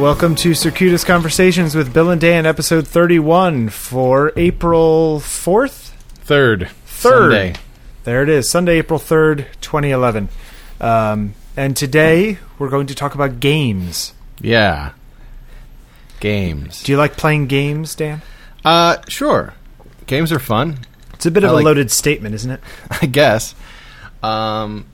welcome to Circuitous Conversations with Bill and Dan, episode 31 for April 4th? Third. Third. Sunday. There it is, Sunday, April 3rd, 2011. Um, and today we're going to talk about games. Yeah. Games. Do you like playing games, Dan? Uh, sure. Games are fun, It's a bit of I a like- loaded statement, isn't it? I guess. Um,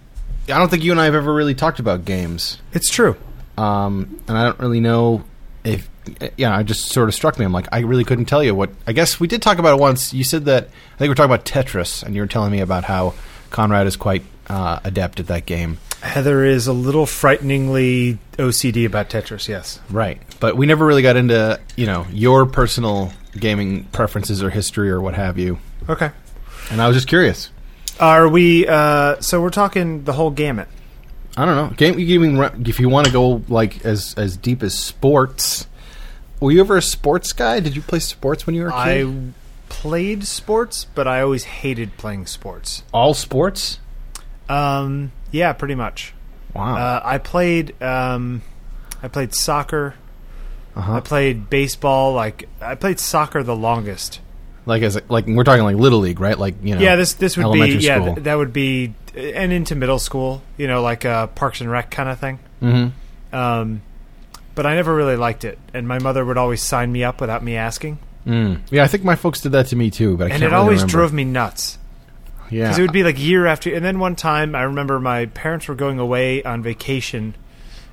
I don't think you and I have ever really talked about games. It's true. Um, and I don't really know if, yeah, it just sort of struck me. I'm like, I really couldn't tell you what. I guess we did talk about it once. You said that, I think we're talking about Tetris, and you were telling me about how Conrad is quite uh, adept at that game. Heather is a little frighteningly OCD about Tetris, yes. Right. But we never really got into, you know, your personal gaming preferences or history or what have you. Okay. And I was just curious. Are we, uh, so we're talking the whole gamut. I don't know. Game gaming. If you want to go like as as deep as sports, were you ever a sports guy? Did you play sports when you were a kid? I played sports, but I always hated playing sports. All sports. Um, yeah, pretty much. Wow. Uh, I played um, I played soccer. uh-huh. I played baseball. Like I played soccer the longest. like as a, like we're talking like little league, right? Like you know. yeah, this this would be yeah th- that would be and into middle school. You know, like uh, Parks and Rec kind of thing. Mm-hmm. Um, but I never really liked it, and my mother would always sign me up without me asking, Mm. Yeah, I think my folks did that to me too, but I and it really always remember. drove me nuts. Yeah. Because it would be like year after. And then one time, I remember my parents were going away on vacation,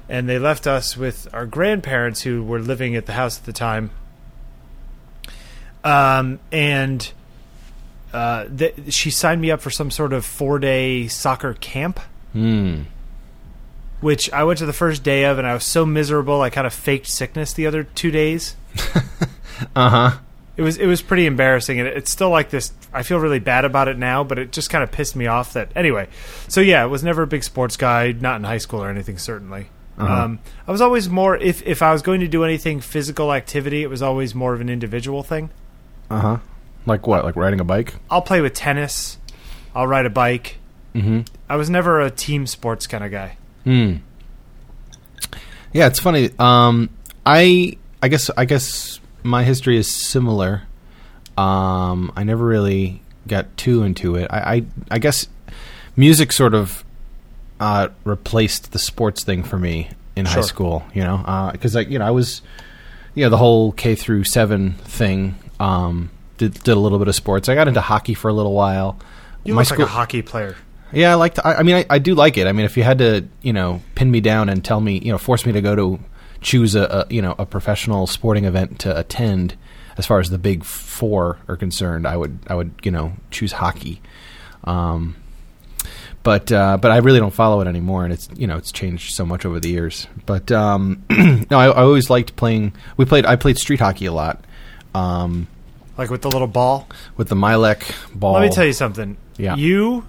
and they left us with our grandparents who were living at the house at the time. Um, and uh, th- she signed me up for some sort of four day soccer camp, Mm. which I went to the first day of, and I was so miserable. I kind of faked sickness the other two days. Uh huh. It was it was pretty embarrassing, and it's still like this. I feel really bad about it now, but it just kind of pissed me off. That anyway. So yeah, I was never a big sports guy, not in high school or anything. Certainly, Uh-huh. um, I was always more if if I was going to do anything physical activity, it was always more of an individual thing. Uh huh. Like what? Like riding a bike? I'll play with tennis. I'll ride a bike. Mm-hmm. I was never a team sports kind of guy. Hmm. Yeah, it's funny. Um, I I guess I guess my history is similar. Um, I never really got too into it. I I, I guess music sort of uh, replaced the sports thing for me in high school. You know, because like you know I was you know the whole K through seven thing. Um, did did a little bit of sports. I got into hockey for a little while. You My look school- like a hockey player. yeah, I like. To, I, I mean, I, I do like it. I mean, if you had to, you know, pin me down and tell me, you know, force me to go to choose a, a you know a professional sporting event to attend, as far as the big four are concerned, I would I would you know choose hockey. Um, but uh, but I really don't follow it anymore, and it's you know it's changed so much over the years. But um, no, I, I always liked playing. We played. I played street hockey a lot. Um, Like with the little ball. with the Mylec ball. Let me tell you something. Yeah. You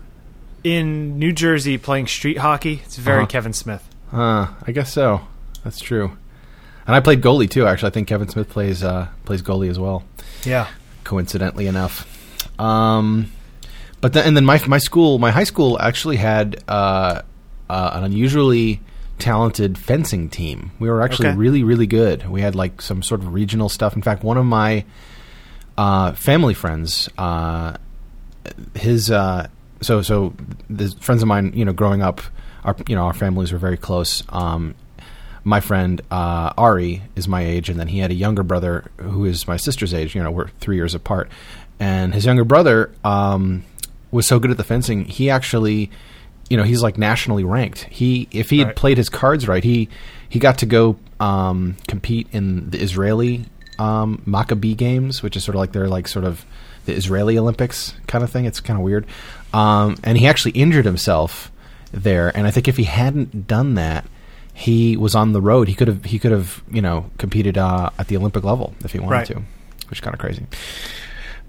in New Jersey playing street hockey, it's very Uh-huh. Kevin Smith. Uh, I guess so. That's true. And I played goalie too. Actually, I think Kevin Smith plays uh, plays goalie as well. Yeah. Coincidentally enough. Um, but then and then my my school, my high school actually had uh, uh, an unusually talented fencing team. We were actually Okay. really really good. We had like some sort of regional stuff. In fact, one of my uh, family friends, uh, his uh, so so the friends of mine, you know, growing up, our you know our families were very close. Um, my friend uh, Ari is my age, and then he had a younger brother who is my sister's age. You know, we're three years apart, and his younger brother um, was so good at the fencing. He actually, you know, he's like nationally ranked. He if he had Right. played his cards right, he he got to go um, compete in the Israeli um, Maccabee games, which is sort of like they're like sort of the Israeli Olympics kind of thing. It's kind of weird. Um, and he actually injured himself there. And I think if he hadn't done that, he was on the road. He could have he could have you know competed uh, at the Olympic level if he wanted Right. to, which is kind of crazy.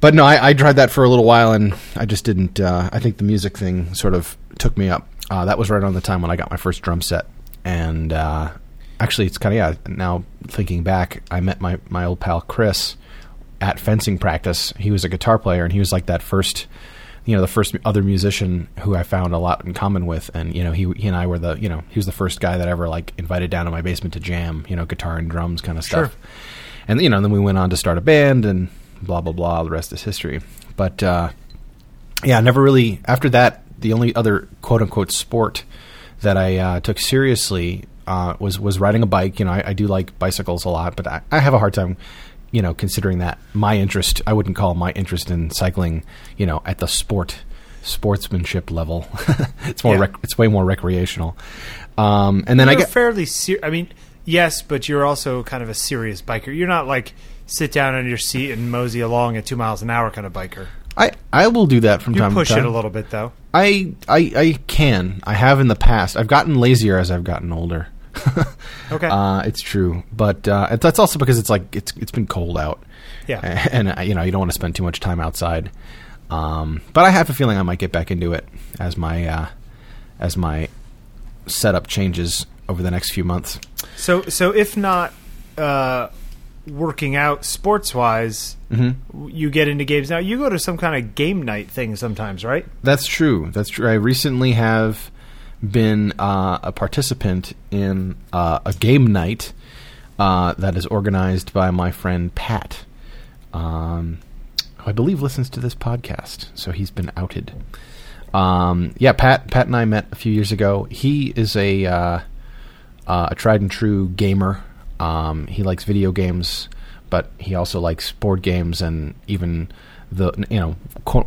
But no, I, I tried that for a little while, and I just didn't. Uh, I think the music thing sort of took me up. Uh, that was right on the time when I got my first drum set, and uh, actually, it's kind of yeah. Now thinking back, I met my my old pal Chris at fencing practice. He was a guitar player, and he was like that first you know the first other musician who I found a lot in common with, and you know he he and I were the you know he was the first guy that ever like invited down to my basement to jam, you know, guitar and drums kind of stuff. Sure. And you know then we went on to start a band and blah blah blah. The rest is history. But uh, yeah, never really after that. The only other quote unquote sport that I uh, took seriously uh, was was riding a bike. You know, I, I do like bicycles a lot, but I, I have a hard time, you know, considering that my interest. I wouldn't call my interest in cycling, you know, at the sport sportsmanship level. it's more Yeah. rec- it's way more recreational. Um, and then I You're get fairly ser- I mean, yes, but you're also kind of a serious biker. You're not like sit down on your seat and mosey along at two miles an hour kind of biker. I I will do that from You time to time. Push it a little bit though. I, I I can. I have in the past. I've gotten lazier as I've gotten older. Okay. Uh, it's true, but uh, it- that's also because it's like it's it's been cold out, yeah. and, uh, you know you don't want to spend too much time outside. Um, but I have a feeling I might get back into it as my uh, as my setup changes over the next few months. So so if not uh, working out sports wise, Mm-hmm. you get into games now. You go to some kind of game night thing sometimes, right? That's true. That's true. I recently have been uh, a participant in uh, a game night uh, that is organized by my friend Pat, um, who I believe listens to this podcast. So he's been outed. Um, yeah, Pat. Pat and I met a few years ago. He is a uh, uh, a tried and true gamer. Um, he likes video games, but he also likes board games and even the you know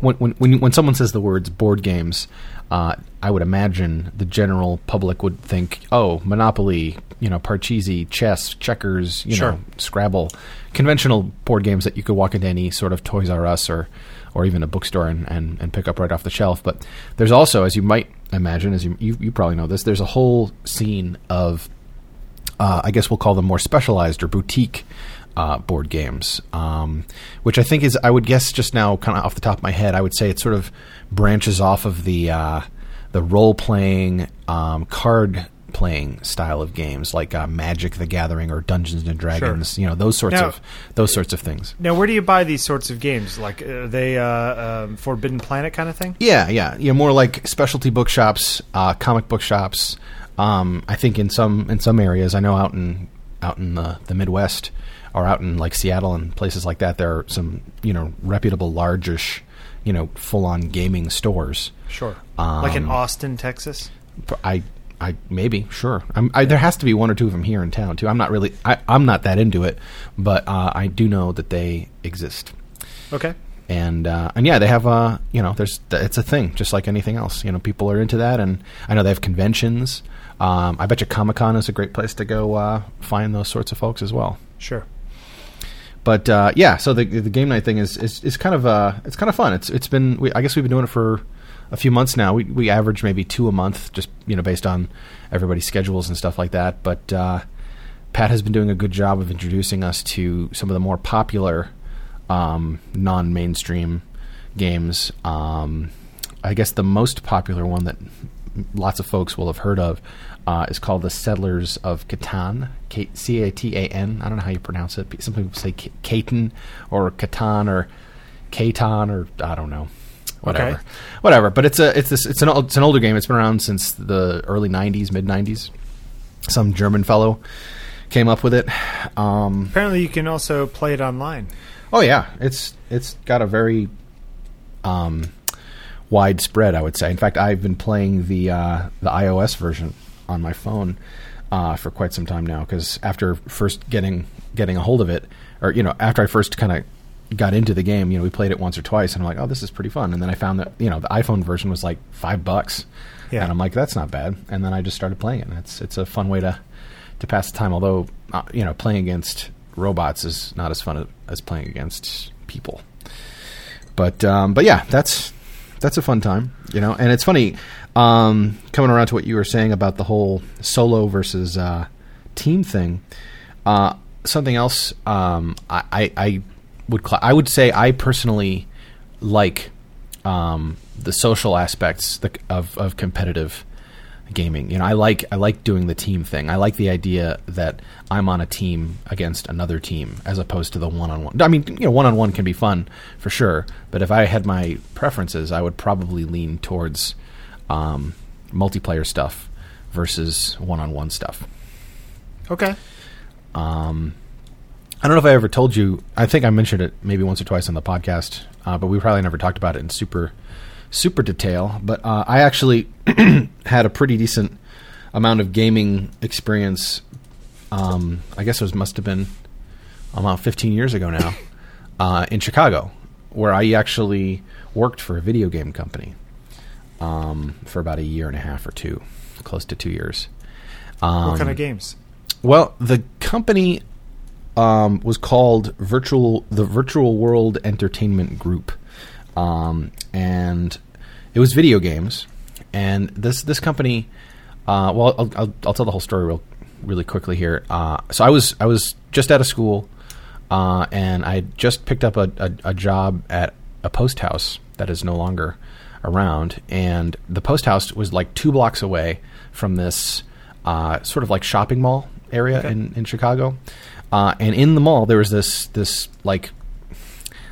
when when when, when someone says the words board games, uh, I would imagine the general public would think, oh, Monopoly, you know, Parcheesi, chess, checkers, you Sure. know, Scrabble, conventional board games that you could walk into any sort of Toys R Us or or even a bookstore and, and, and pick up right off the shelf. But there's also, as you might imagine, as you you, you probably know this, there's a whole scene of uh, I guess we'll call them more specialized or boutique uh, board games, um, which I think is, I would guess just now, kind of off the top of my head, I would say it sort of branches off of the uh, the role playing, um, card playing style of games like uh, Magic: The Gathering or Dungeons and Dragons. You know those sorts Now- of those sorts of things. Now, where do you buy these sorts of games? Like, are they uh, um, Forbidden Planet kind of thing? Yeah, yeah, yeah. More like specialty bookshops, uh, comic book shops. Um, I think in some in some areas, I know out in out in the, the Midwest or out in like Seattle and places like that, there are some you know reputable, largish, you know, full on gaming stores. Sure. like in Um, Austin, Texas. I. I maybe sure. I'm, I, there has to be one or two of them here in town too. I'm not really. I, I'm not that into it, but uh, I do know that they exist Okay. and uh, and yeah, they have uh you know there's it's a thing just like anything else. You know, people are into that, and I know they have conventions. Um, I bet you Comic Con is a great place to go uh, find those sorts of folks as well. Sure. But uh, yeah, so the the game night thing is is, is kind of uh it's kind of fun. It's it's been we, I guess we've been doing it for a few months now. We we average maybe two a month, just you know based on everybody's schedules and stuff like that. But uh, Pat has been doing a good job of introducing us to some of the more popular um, non-mainstream games. Um, I guess the most popular one that lots of folks will have heard of uh, is called the Settlers of Catan. C A T A N. I don't know how you pronounce it. Some people say Catan or Catan or Catan or I don't know. Whatever, Okay. whatever. But it's a it's this it's an old, it's an older game. It's been around since the early '90s, mid '90s. Some German fellow came up with it. Um, Apparently, you can also play it online. Oh yeah, it's it's got a very um, widespread, I would say. In fact, I've been playing the uh, the iOS version on my phone uh, for quite some time now. Because after first getting getting a hold of it, or you know, after I first kind of got into the game, you know, we played it once or twice, and I'm like, oh, this is pretty fun. And then I found that you know the iPhone version was like five bucks, Yeah. and I'm like, that's not bad. And then I just started playing it. And it's it's a fun way to to pass the time. Although uh, you know, playing against robots is not as fun as playing against people. But um, but yeah, that's that's a fun time, you know. And it's funny um, coming around to what you were saying about the whole solo versus uh, team thing. Uh, something else um, I, I, I would cla I would say I personally like um, the social aspects of of competitive gaming. You know, I like I like doing the team thing. I like the idea that I'm on a team against another team as opposed to the one on one. I mean, you know, one on one can be fun for sure, but if I had my preferences, I would probably lean towards um, multiplayer stuff versus one on one stuff. Okay. Um, I don't know if I ever told you. I think I mentioned it maybe once or twice on the podcast, uh, but we probably never talked about it in super super detail. But uh, I actually had a pretty decent amount of gaming experience. Um, I guess it was, must have been about 15 years ago now uh, in Chicago, where I actually worked for a video game company um, for about a year and a half or two, close to two years. Um, what kind of games? Well, the company um, was called Virtual the Virtual World Entertainment Group, um, and it was video games. And this this company, uh, well, I'll, I'll, I'll tell the whole story real really quickly here. Uh, so I was I was just out of school, uh, and I just picked up a, a, a job at a post house that is no longer around, and the post house was like two blocks away from this uh, sort of like shopping mall area Okay. in, in Chicago. Uh, and in the mall there was this this like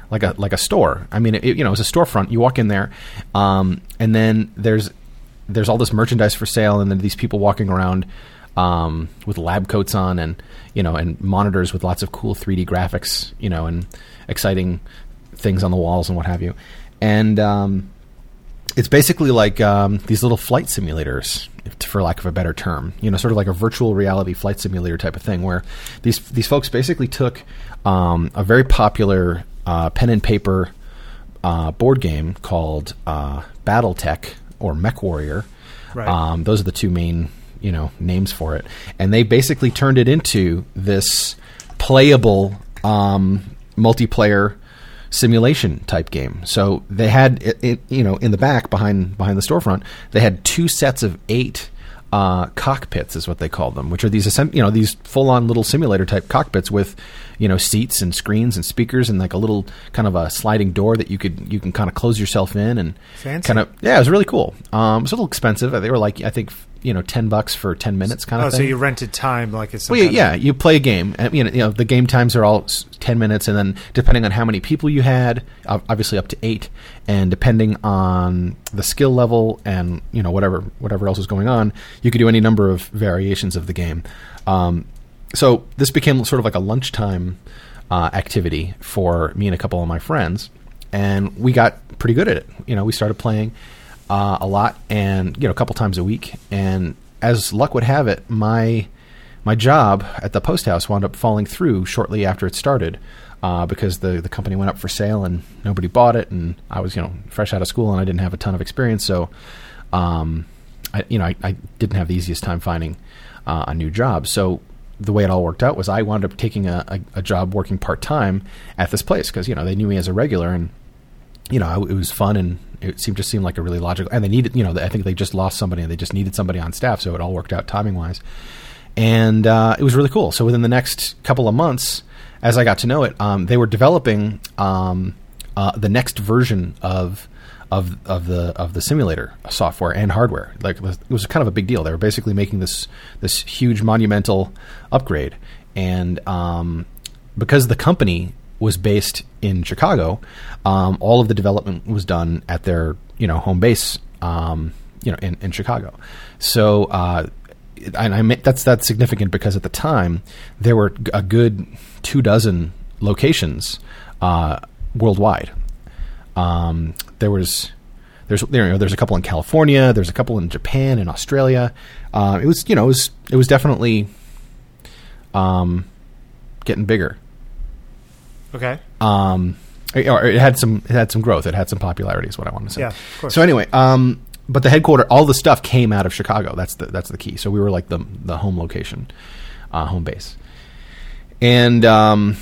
like a like a store. I mean, it, you know, it was a storefront. You walk in there, um, and then there's there's all this merchandise for sale, and then these people walking around um, with lab coats on, and you know, and monitors with lots of cool 3D graphics, you know, and exciting things on the walls and what have you. And um, it's basically like um, these little flight simulators, for lack of a better term. You know, sort of like a virtual reality flight simulator type of thing, where these these folks basically took um, a very popular uh, pen and paper uh, board game called uh, BattleTech or Mech Warrior. Right. Um, those are the two main you know names for it, and they basically turned it into this playable um, multiplayer simulation type game. So they had it, it, you know in the back behind behind the storefront, they had two sets of eight uh, cockpits, is what they called them, which are these you know these full on little simulator type cockpits with you know seats and screens and speakers and like a little kind of a sliding door that you could you can kind of close yourself in and Fancy. kind of yeah, it was really cool. Um, it was a little expensive. They were like I think you know ten bucks for ten minutes kind of Oh, of so you rented time like it's Well, yeah, of- you play a game. and, You know, you know, the game times are all ten minutes, and then depending on how many people you had, obviously up to eight, and depending on the skill level and you know whatever whatever else is going on, you could do any number of variations of the game. Um, so this became sort of like a lunchtime uh, activity for me and a couple of my friends, and we got pretty good at it. You know, we started playing uh, a lot, and you know, a couple times a week. And as luck would have it, my my job at the post house wound up falling through shortly after it started uh, because the the company went up for sale and nobody bought it, and I was you know fresh out of school and I didn't have a ton of experience, so um, I you know I, I didn't have the easiest time finding uh, a new job. So the way it all worked out was I wound up taking a, a, a job working part time at this place because you know they knew me as a regular and you know, it was fun and it seemed just seemed like a really logical. And they needed, you know, I think they just lost somebody and they just needed somebody on staff, so it all worked out timing wise. And uh, it was really cool. So within the next couple of months, as I got to know it, um, they were developing um, uh, the next version of of of the of the simulator software and hardware. Like it was kind of a big deal. They were basically making this this huge monumental upgrade, and um, because the company was based in Chicago, um, all of the development was done at their you know home base, um, you know in, in Chicago. So uh, and I mean, that's that's significant because at the time there were a good two dozen locations uh, worldwide. Um, there was there's you know, there's a couple in California, there's a couple in Japan and Australia. Uh, it was you know it was it was definitely um, getting bigger. Okay. Um, or it had some it had some growth. It had some popularity, is what I want to say. Yeah, of course. So anyway, um, but the headquarter, all the stuff came out of Chicago. That's the that's the key. So we were like the the home location, uh, home base. And um,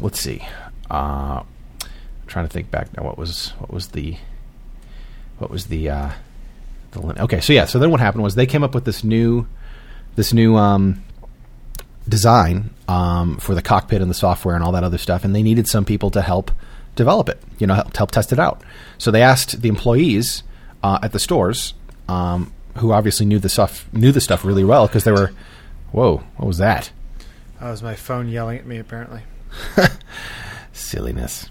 let's see, uh, I'm trying to think back now. What was what was the what was the uh, the okay? So yeah. So then what happened was they came up with this new this new um, design um, for the cockpit and the software and all that other stuff, and they needed some people to help develop it, you know, help, help test it out. So they asked the employees uh, at the stores, um, who obviously knew the stuff knew the stuff really well because they were. Whoa! What was that? That was my phone yelling at me. Apparently. Silliness.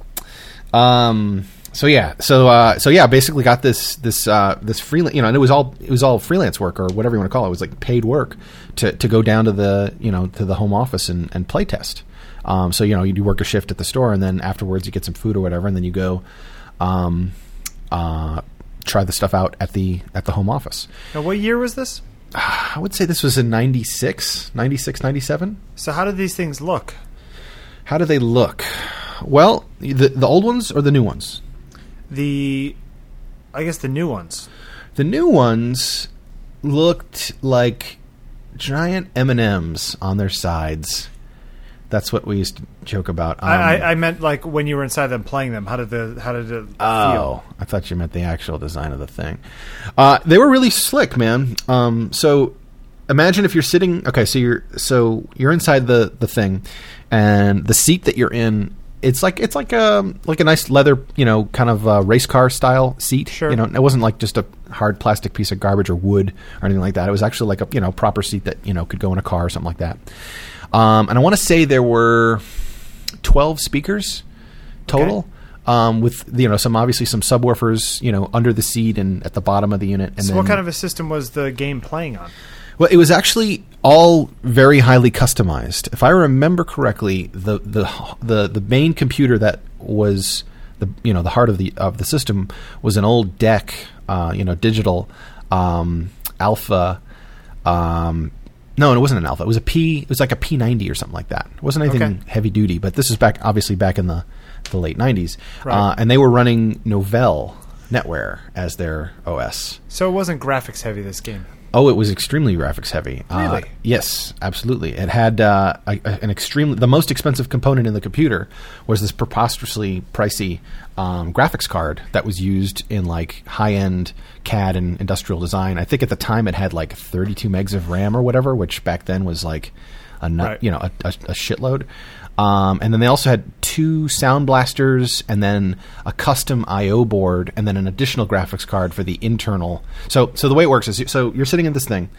Um. So yeah. So uh. So yeah. Basically, got this this uh this freelance. You know, and it was all it was all freelance work or whatever you want to call it. It was like paid work to to go down to the you know to the home office and and play test. Um. So you know you work a shift at the store and then afterwards you get some food or whatever and then you go, um, uh, try the stuff out at the at the home office. Now, what year was this? I would say this was in 96, 96, 97. So, how did these things look? How do they look? Well, the the old ones or the new ones? The, I guess the new ones. The new ones looked like giant M and M's on their sides. That's what we used to joke about. Um, I, I, I meant like when you were inside them playing them. How did the how did it oh, feel? I thought you meant the actual design of the thing. Uh, they were really slick, man. Um, so imagine if you're sitting. Okay, so you're so you're inside the the thing, and the seat that you're in. It's like it's like a like a nice leather, you know, kind of uh, race car style seat. Sure. You know, it wasn't like just a hard plastic piece of garbage or wood or anything like that. It was actually like a you know proper seat that you know could go in a car or something like that. Um, and I want to say there were twelve speakers total. Okay. Um, with you know some obviously some subwoofers you know under the seat and at the bottom of the unit. And So, then, what kind of a system was the game playing on? Well, it was actually all very highly customized. If I remember correctly, the the the the main computer that was the you know the heart of the of the system was an old DEC, uh, you know, digital um, Alpha. Um, no, it wasn't an Alpha. It was a P. It was like a P ninety or something like that. It wasn't anything Okay. heavy duty, but this is back obviously back in the the late nineties, Right. uh, and they were running Novell NetWare as their OS. So it wasn't graphics heavy. This game. Oh, it was extremely graphics heavy. Uh, Really? yes, absolutely. It had uh, a, a- an extremely the most expensive component in the computer was this preposterously pricey um, graphics card that was used in like high end CAD and industrial design. I think at the time it had like 32 megs of RAM or whatever, which back then was like a nut, Right. you know a, a, a shitload. Um, and then they also had two sound blasters, and then a custom I/O board, and then an additional graphics card for the internal. So, so the way it works is, so you're sitting in this thing,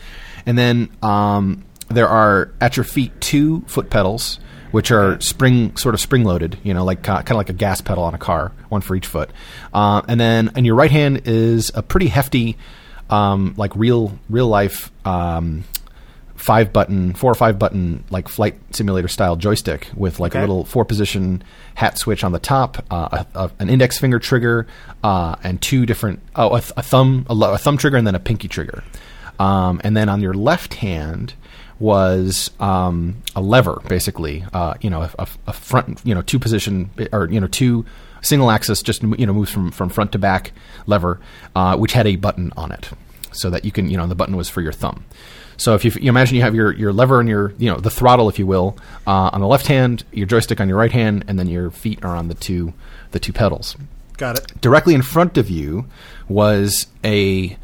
and then um, there are at your feet two foot pedals, which are spring sort of spring loaded, you know, like kind of like a gas pedal on a car, one for each foot. Uh, and then in your right hand is a pretty hefty, um, like real real life. Um, five button, four or five button, like flight simulator style joystick with like a little four position hat switch on the top, uh, a, a, an index finger trigger, uh, and two different oh a, th- a thumb a, lo- a thumb trigger and then a pinky trigger, um, and then on your left hand was um, a lever basically, uh, you know a, a, a front you know two position or you know two single axis just you know moves from from front to back lever, uh, which had a button on it so that you can you know the button was for your thumb. So if you, you imagine you have your, your lever and your you know the throttle, if you will, uh, on the left hand, your joystick on your right hand, and then your feet are on the two the two pedals. Got it. Directly in front of you was a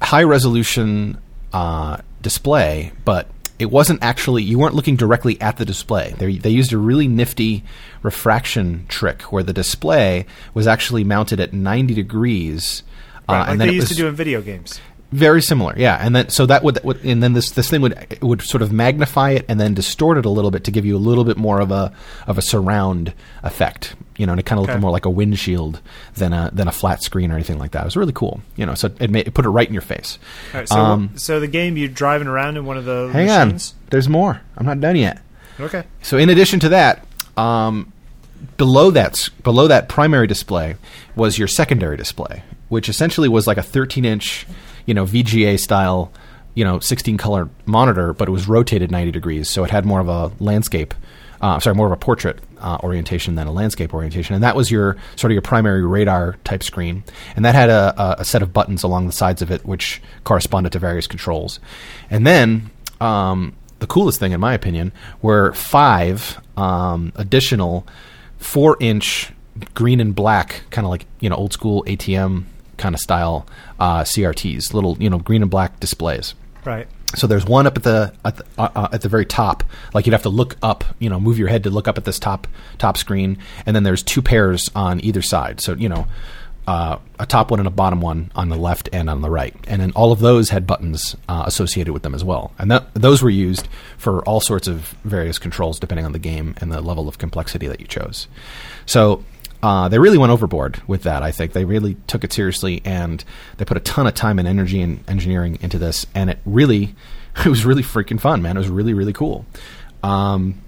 high resolution uh, display, but it wasn't actually you weren't looking directly at the display. They, they used a really nifty refraction trick where the display was actually mounted at ninety degrees. Right, uh, like they used was, to do in video games. Very similar, yeah. And then so that would, would and then this this thing would it would sort of magnify it and then distort it a little bit to give you a little bit more of a of a surround effect, you know, and it kind of Okay. looked more like a windshield than a than a flat screen or anything like that. It was really cool, you know. So it, made, it put it right in your face. Right, so Um, so the game you're driving around in one of the Hang machines. on, there's more. I'm not done yet. Okay. So in addition to that, um, below that below that primary display was your secondary display, which essentially was like a 13 inch, you know, VGA style, you know, 16 color monitor, but it was rotated 90 degrees, so it had more of a landscape. Uh, sorry, more of a portrait uh, orientation than a landscape orientation, and that was your sort of your primary radar type screen, and that had a, a, set of buttons along the sides of it, which corresponded to various controls, and then um, the coolest thing, in my opinion, were five um, additional four inch green and black, kind of like you know old school ATM kind of style uh, CRTs, little you know green and black displays. Right. So there's one up at the at the, uh, uh, at the very top, like you'd have to look up, you know, move your head to look up at this top top screen, and then there's two pairs on either side. So you know, uh, a top one and a bottom one on the left and on the right, and then all of those had buttons uh, associated with them as well, and that, those were used for all sorts of various controls depending on the game and the level of complexity that you chose. So uh, they really went overboard with that. I think they really took it seriously, and they put a ton of time and energy and engineering into this, and it really, it was really freaking fun, man. It was really really cool. Um,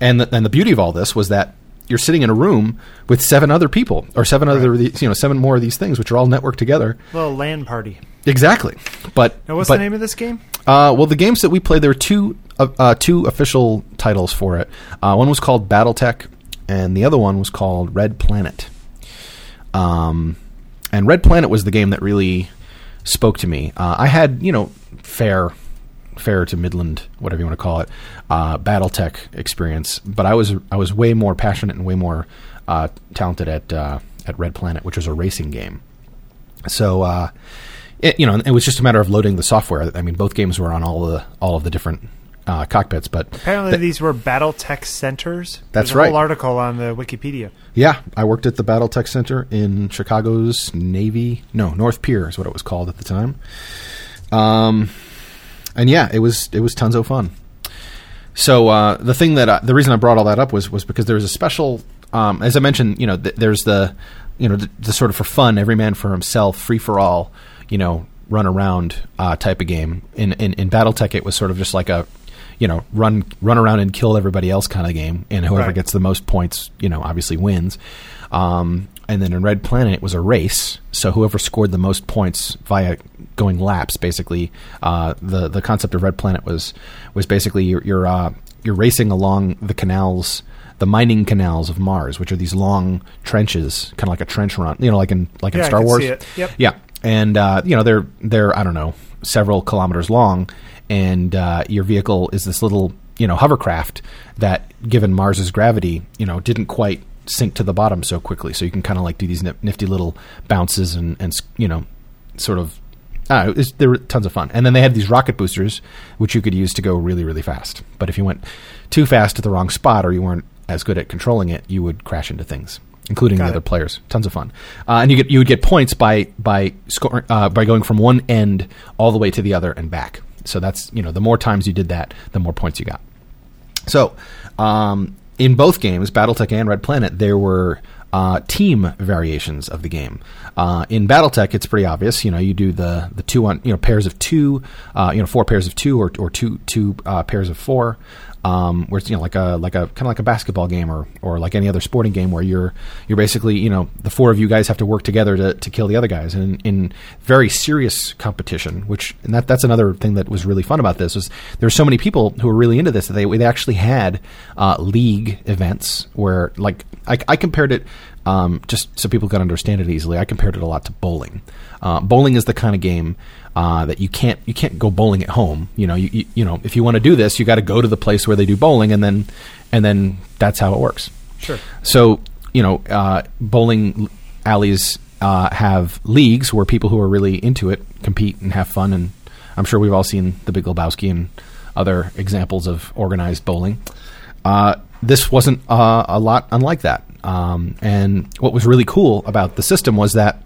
and the, and the beauty of all this was that you're sitting in a room with seven other people or seven other these, you know seven more of these things which are all networked together Little LAN party. exactly but Now, what's but, the name of this game? uh, well the games that we played there were two uh, uh, two official titles for it uh, one was called battletech and the other one was called red planet. Um, and red planet was the game that really spoke to me. Uh, i had you know fair fair to midland whatever you want to call it uh, battletech experience but i was i was way more passionate and way more uh, talented at uh, at red planet which was a racing game. So uh, it, you know it was just a matter of loading the software. I mean both games were on all the all of the different uh, cockpits but Apparently, th- these were BattleTech centers. That's There's a right. whole article on the Wikipedia. Yeah, I worked at the BattleTech Center in Chicago's Navy, no, North Pier is what it was called at the time. Um, and yeah, it was it was tons of fun. So uh, the thing that I, the reason I brought all that up was was because there was a special, um, as I mentioned, you know, th- there's the, you know, the, the sort of for fun, every man for himself, free for all, you know, run around uh, type of game. In, in in BattleTech, it was sort of just like a, you know, run run around and kill everybody else kind of game, and whoever Right. gets the most points, you know, obviously wins. Um, and then in Red Planet, it was a race. So whoever scored the most points via going laps, basically, uh, the the concept of Red Planet was was basically you're you're, uh, you're racing along the canals, the mining canals of Mars, which are these long trenches, kind of like a trench run, you know, like in like in Yeah, I Star Wars. Yep. Yeah, and uh, you know they're they're I don't know several kilometers long, and uh, your vehicle is this little you know hovercraft that, given Mars's gravity, you know didn't quite sink to the bottom so quickly. So you can kind of like do these nifty little bounces and and you know sort of. Uh, it's, they were tons of fun, and then they had these rocket boosters, which you could use to go really, really fast. But if you went too fast at the wrong spot, or you weren't as good at controlling it, you would crash into things, including Got the it. other players. Tons of fun, uh, and you get you would get points by by scoring uh, by going from one end all the way to the other and back. So that's you know the more times you did that, the more points you got. So, um, in both games, BattleTech and Red Planet, there were uh, team variations of the game. Uh, in BattleTech, it's pretty obvious. You know, you do the the two on you know pairs of two, uh, you know four pairs of two or or two two uh, pairs of four. Um, where it's you know like a like a kind of like a basketball game or or like any other sporting game where you're you're basically you know the four of you guys have to work together to, to kill the other guys. And in, in very serious competition which and that that's another thing that was really fun about this was there were so many people who were really into this that they they actually had uh, league events where like I, I compared it um, just so people can understand it easily I compared it a lot to bowling uh, bowling is the kind of game uh, that you can't you can't go bowling at home. You know, you you, you know if you want to do this, you got to go to the place where they do bowling, and then and then that's how it works. Sure. So you know, uh, bowling alleys uh, have leagues where people who are really into it compete and have fun, and I'm sure we've all seen The Big Lebowski and other examples of organized bowling. Uh, this wasn't uh, a lot unlike that. Um, and what was really cool about the system was that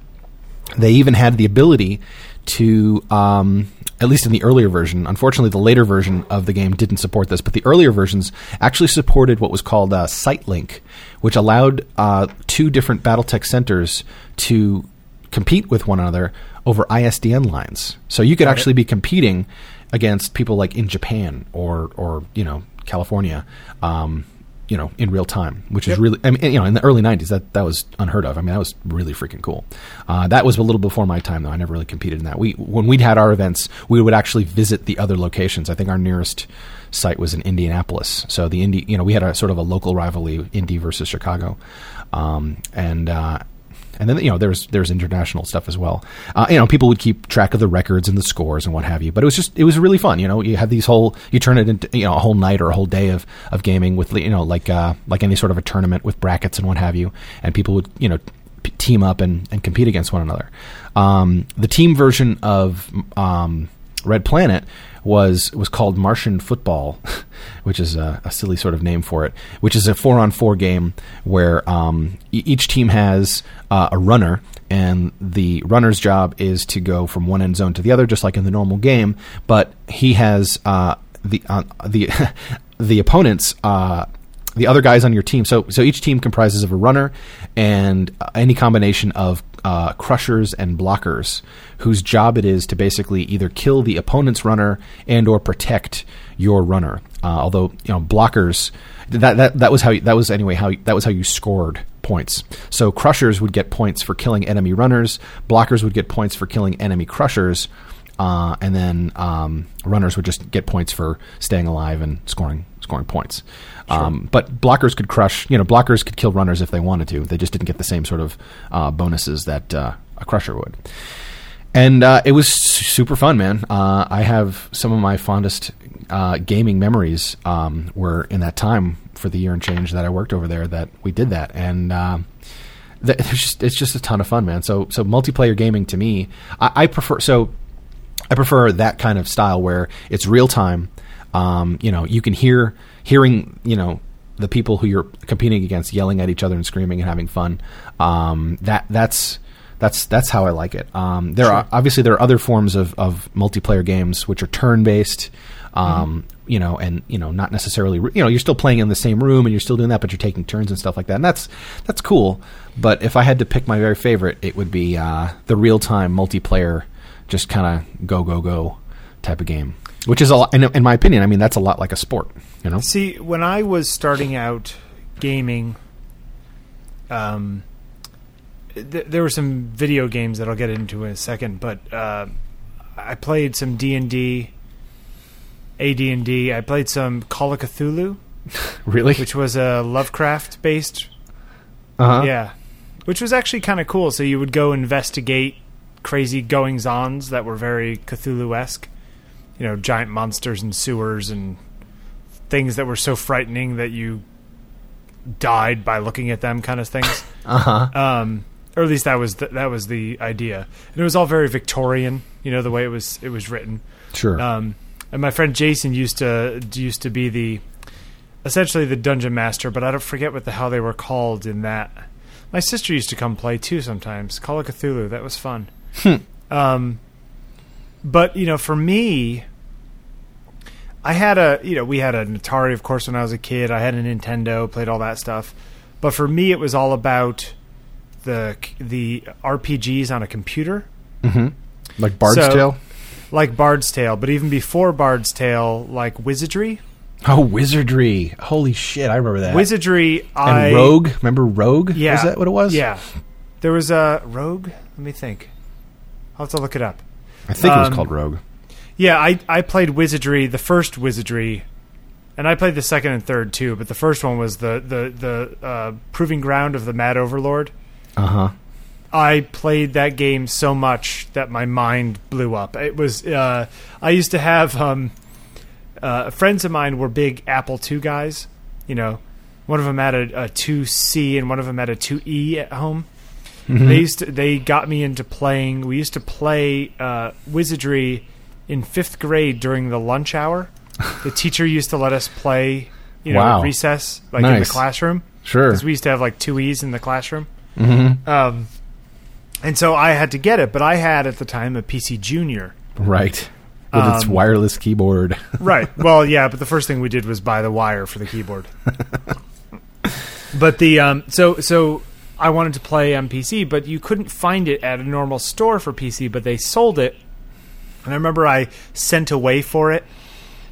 they even had the ability to um, at least in the earlier version unfortunately the later version of the game didn't support this but the earlier versions actually supported what was called uh, site link which allowed uh, two different battletech centers to compete with one another over isdn lines so you could Got it. actually be competing against people like in japan or or you know california um, you know, in real time, which is really, I mean, you know, in the early '90s, that that was unheard of. I mean, that was really freaking cool. Uh, that was a little before my time, though. I never really competed in that. We when we'd had our events, we would actually visit the other locations. I think our nearest site was in Indianapolis. So the Indy, you know, we had a sort of a local rivalry, Indy versus Chicago, um, and. Uh, and then you know there's there's international stuff as well. Uh, you know, people would keep track of the records and the scores and what have you. But it was just it was really fun. You know, you have these whole you turn it into you know a whole night or a whole day of, of gaming with you know like uh, like any sort of a tournament with brackets and what have you. And people would you know p- team up and, and compete against one another. Um, the team version of um, Red Planet was was called Martian Football, which is a, a silly sort of name for it. Which is a four on four game where um, e- each team has uh, a runner, and the runner's job is to go from one end zone to the other, just like in the normal game. But he has uh, the uh, the the opponents. The other guys on your team. So, so each team comprises of a runner and any combination of uh, crushers and blockers, whose job it is to basically either kill the opponent's runner and or protect your runner. Uh, although you know blockers, that that that was how that was anyway how that was how you scored points. So crushers would get points for killing enemy runners. Blockers would get points for killing enemy crushers. Uh, and then um, runners would just get points for staying alive and scoring scoring points. Um, but blockers could crush, you know, blockers could kill runners if they wanted to. They just didn't get the same sort of uh, bonuses that uh, a crusher would. And uh, it was super fun, man. Uh, I have some of my fondest uh, gaming memories um, were in that time for the year and change that I worked over there that we did that. And um, th- it's, just, it's just a ton of fun, man. So, so multiplayer gaming to me, I, I prefer. So I prefer that kind of style where it's real time. Um, you know, you can hear hearing you know the people who you're competing against yelling at each other and screaming and having fun. Um, that that's that's that's how I like it. Um, there are obviously there are other forms of, of multiplayer games which are turn based. Um, You know, and you know, not necessarily. You know, you're still playing in the same room and you're still doing that, but you're taking turns and stuff like that. And that's that's cool. But if I had to pick my very favorite, it would be uh, the real time multiplayer, just kind of go go go type of game. Which is a lot, in, in my opinion. I mean, that's a lot like a sport. You know, See, when I was starting out gaming, um, th- there were some video games that I'll get into in a second, but uh, I played some D and D, AD and D. I played some Call of Cthulhu, really. which was a Lovecraft based uh-huh. Yeah. Which was actually kind of cool. So you would go investigate crazy goings ons that were very Cthulhu esque. You know, giant monsters and sewers and things that were so frightening that you died by looking at them kind of things. Uh huh. um, or at least that was the, that was the idea. And it was all very Victorian, you know, the way it was it was written. Sure. Um, and my friend Jason used to used to be the essentially the dungeon master, but I don't forget what the hell they were called in that. My sister used to come play too sometimes. Call of Cthulhu, that was fun. um, but you know, for me, I had a you know we had an Atari, of course, when I was a kid. I had a Nintendo, played all that stuff. But for me, it was all about the the RPGs on a computer mm-hmm. Like Bard's So- Tale. like Bard's Tale, but even before Bard's Tale, like Wizardry. Oh, Wizardry! Holy shit, I remember that. Wizardry, and I Rogue. Remember Rogue? Yeah, Was that what it was? Yeah, there was a Rogue. Let me think. I'll have to look it up. I think it was Um, called Rogue. Yeah, I I played Wizardry, the first Wizardry, and I played the second and third too. But the first one was the the the uh, proving ground of the Mad Overlord. Uh huh. I played that game so much that my mind blew up. It was uh, I used to have um, uh, friends of mine were big Apple II guys. You know, one of them had a, a two C and one of them had a two E at home. They used to, they got me into playing. We used to play uh, Wizardry in fifth grade during the lunch hour. the teacher used to let us play. You know, Wow. at recess like in the classroom Sure. because we used to have like two E's in the classroom. Mm-hmm. Um, and so I had to get it, but I had at the time a PC Junior. Right. With its Um, wireless keyboard. Right. Well, yeah, but the first thing we did was buy the wire for the keyboard. but the um, so so I wanted to play on PC, but you couldn't find it at a normal store for PC, but they sold it. And I remember I sent away for it,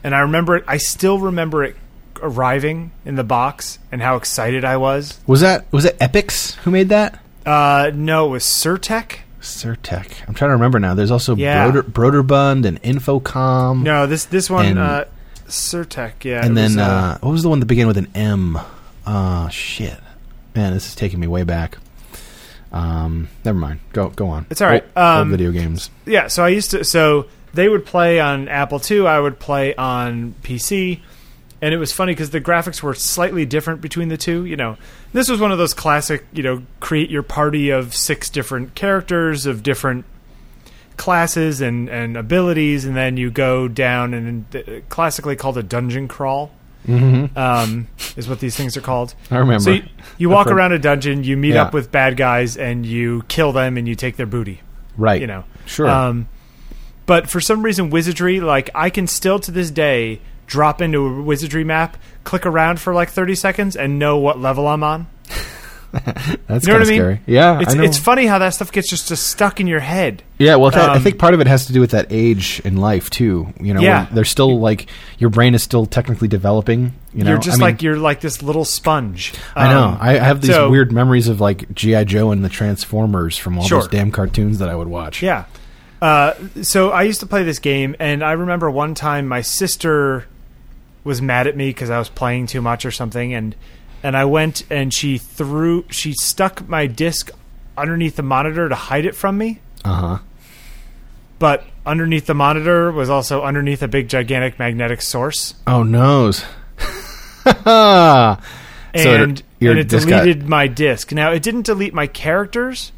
and I remember it. I still remember it arriving in the box and how excited I was. was that was it Epyx who made that? Uh, no, it was Sir-Tech. Sir-Tech. I'm trying to remember now. There's also Yeah. Broder, Broderbund and Infocom. No, this this one, And- uh, Sir-Tech. Yeah, and then was, uh, what was the one that began with an M? Oh shit, man, this is taking me way back. Um, never mind. Go go on. It's all right. Old, old Um, video games. yeah. So I used to. So they would play on Apple II. I would play on PC, and it was funny because the graphics were slightly different between the two. You know, this was one of those classic. You know, create your party of six different characters of different classes and and abilities, and then you go down and uh, classically called a dungeon crawl. Mm-hmm. Um, is what these things are called. I remember. So you, you walk around a dungeon, you meet Yeah. up with bad guys, and you kill them, and you take their booty. right. You know, Sure. Um, but for some reason, wizardry, like I can still to this day drop into a wizardry map, click around for like thirty seconds, and know what level I'm on. That's You know kind what of I mean? scary. Yeah, It's I know. it's funny how that stuff gets just, just stuck in your head. Yeah, well, that, I Um, think part of it has to do with that age in life too. You know, Yeah. they're still like your brain is still technically developing. You know, you're just I mean, like you're like this little sponge. I know. Um, I I have these so- weird memories of like GI Joe and the Transformers from all Sure. those damn cartoons that I would watch. Yeah. Uh, so I used to play this game, and I remember one time my sister was mad at me because I was playing too much or something, and and I went and she threw she stuck my disc underneath the monitor to hide it from me, Uh huh. but underneath the monitor was also underneath a big gigantic magnetic source, Oh noes. so and your and it disc got- deleted my disc. Now it didn't delete my characters.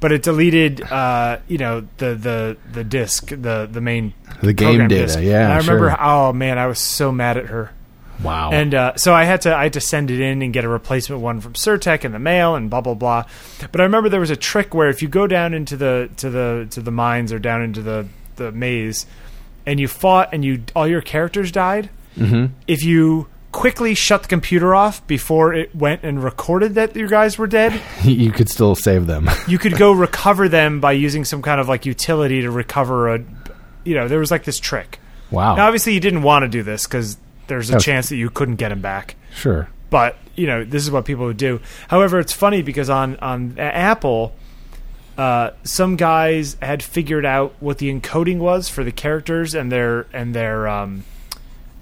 But it deleted, uh, you know, the, the, the disc, the the main The game data, disc. yeah, And I remember, sure. oh man, I was so mad at her. Wow. And uh, so I had to I had to send it in and get a replacement one from Sir-Tech in the mail and blah blah blah. But I remember there was a trick where if you go down into the to the to the mines or down into the the maze, and you fought and you all your characters died. Mhm. If you quickly shut the computer off before it went and recorded that your guys were dead, you could still save them. you could go recover them by using some kind of like utility to recover a. You know, there was like this trick. wow. Now, obviously, you didn't want to do this because there's a Oh. chance that you couldn't get him back. sure. But you know, this is what people would do. However, it's funny because on on Apple, uh, some guys had figured out what the encoding was for the characters and their and their um,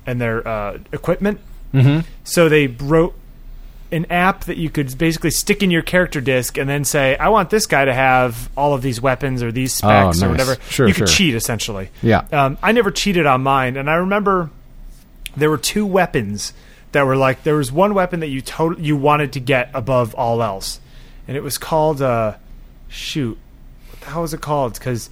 and their uh, equipment. Mm-hmm. So they wrote an app that you could basically stick in your character disc and then say, "I want this guy to have all of these weapons or these specs Oh, or whatever." Sure, you could cheat essentially. Yeah. Um, I never cheated on mine, and I remember there were two weapons that were like there was one weapon that you tot- you wanted to get above all else, and it was called uh, shoot, what the hell was it called? Because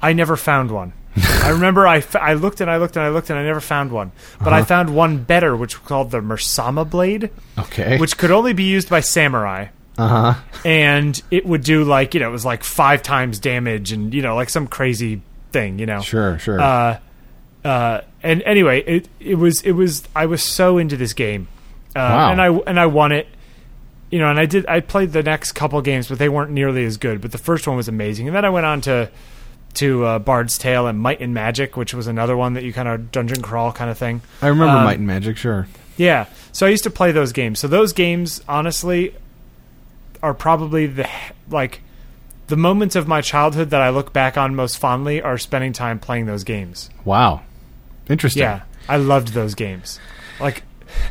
I never found one. I remember I, f- I looked and I looked and I looked and I never found one, but I Uh-huh. found one better, which was called the Muramasa blade, Okay. which could only be used by samurai Uh huh. and it would do like you know it was like five times damage and you know like some crazy thing you know Sure. Sure. uh uh and anyway it it was it was i was so into this game uh Wow. and i and i won it you know and i did i played the next couple games but they weren't nearly as good but the first one was amazing and then i went on to to uh, bard's tale and might and magic which was another one that you kind of dungeon crawl kind of thing I remember um, Might and Magic. Sure. yeah. So I used to play those games. So those games, honestly, are probably the like the moments of my childhood that I look back on most fondly are spending time playing those games. Wow. Interesting. Yeah, I loved those games. Like,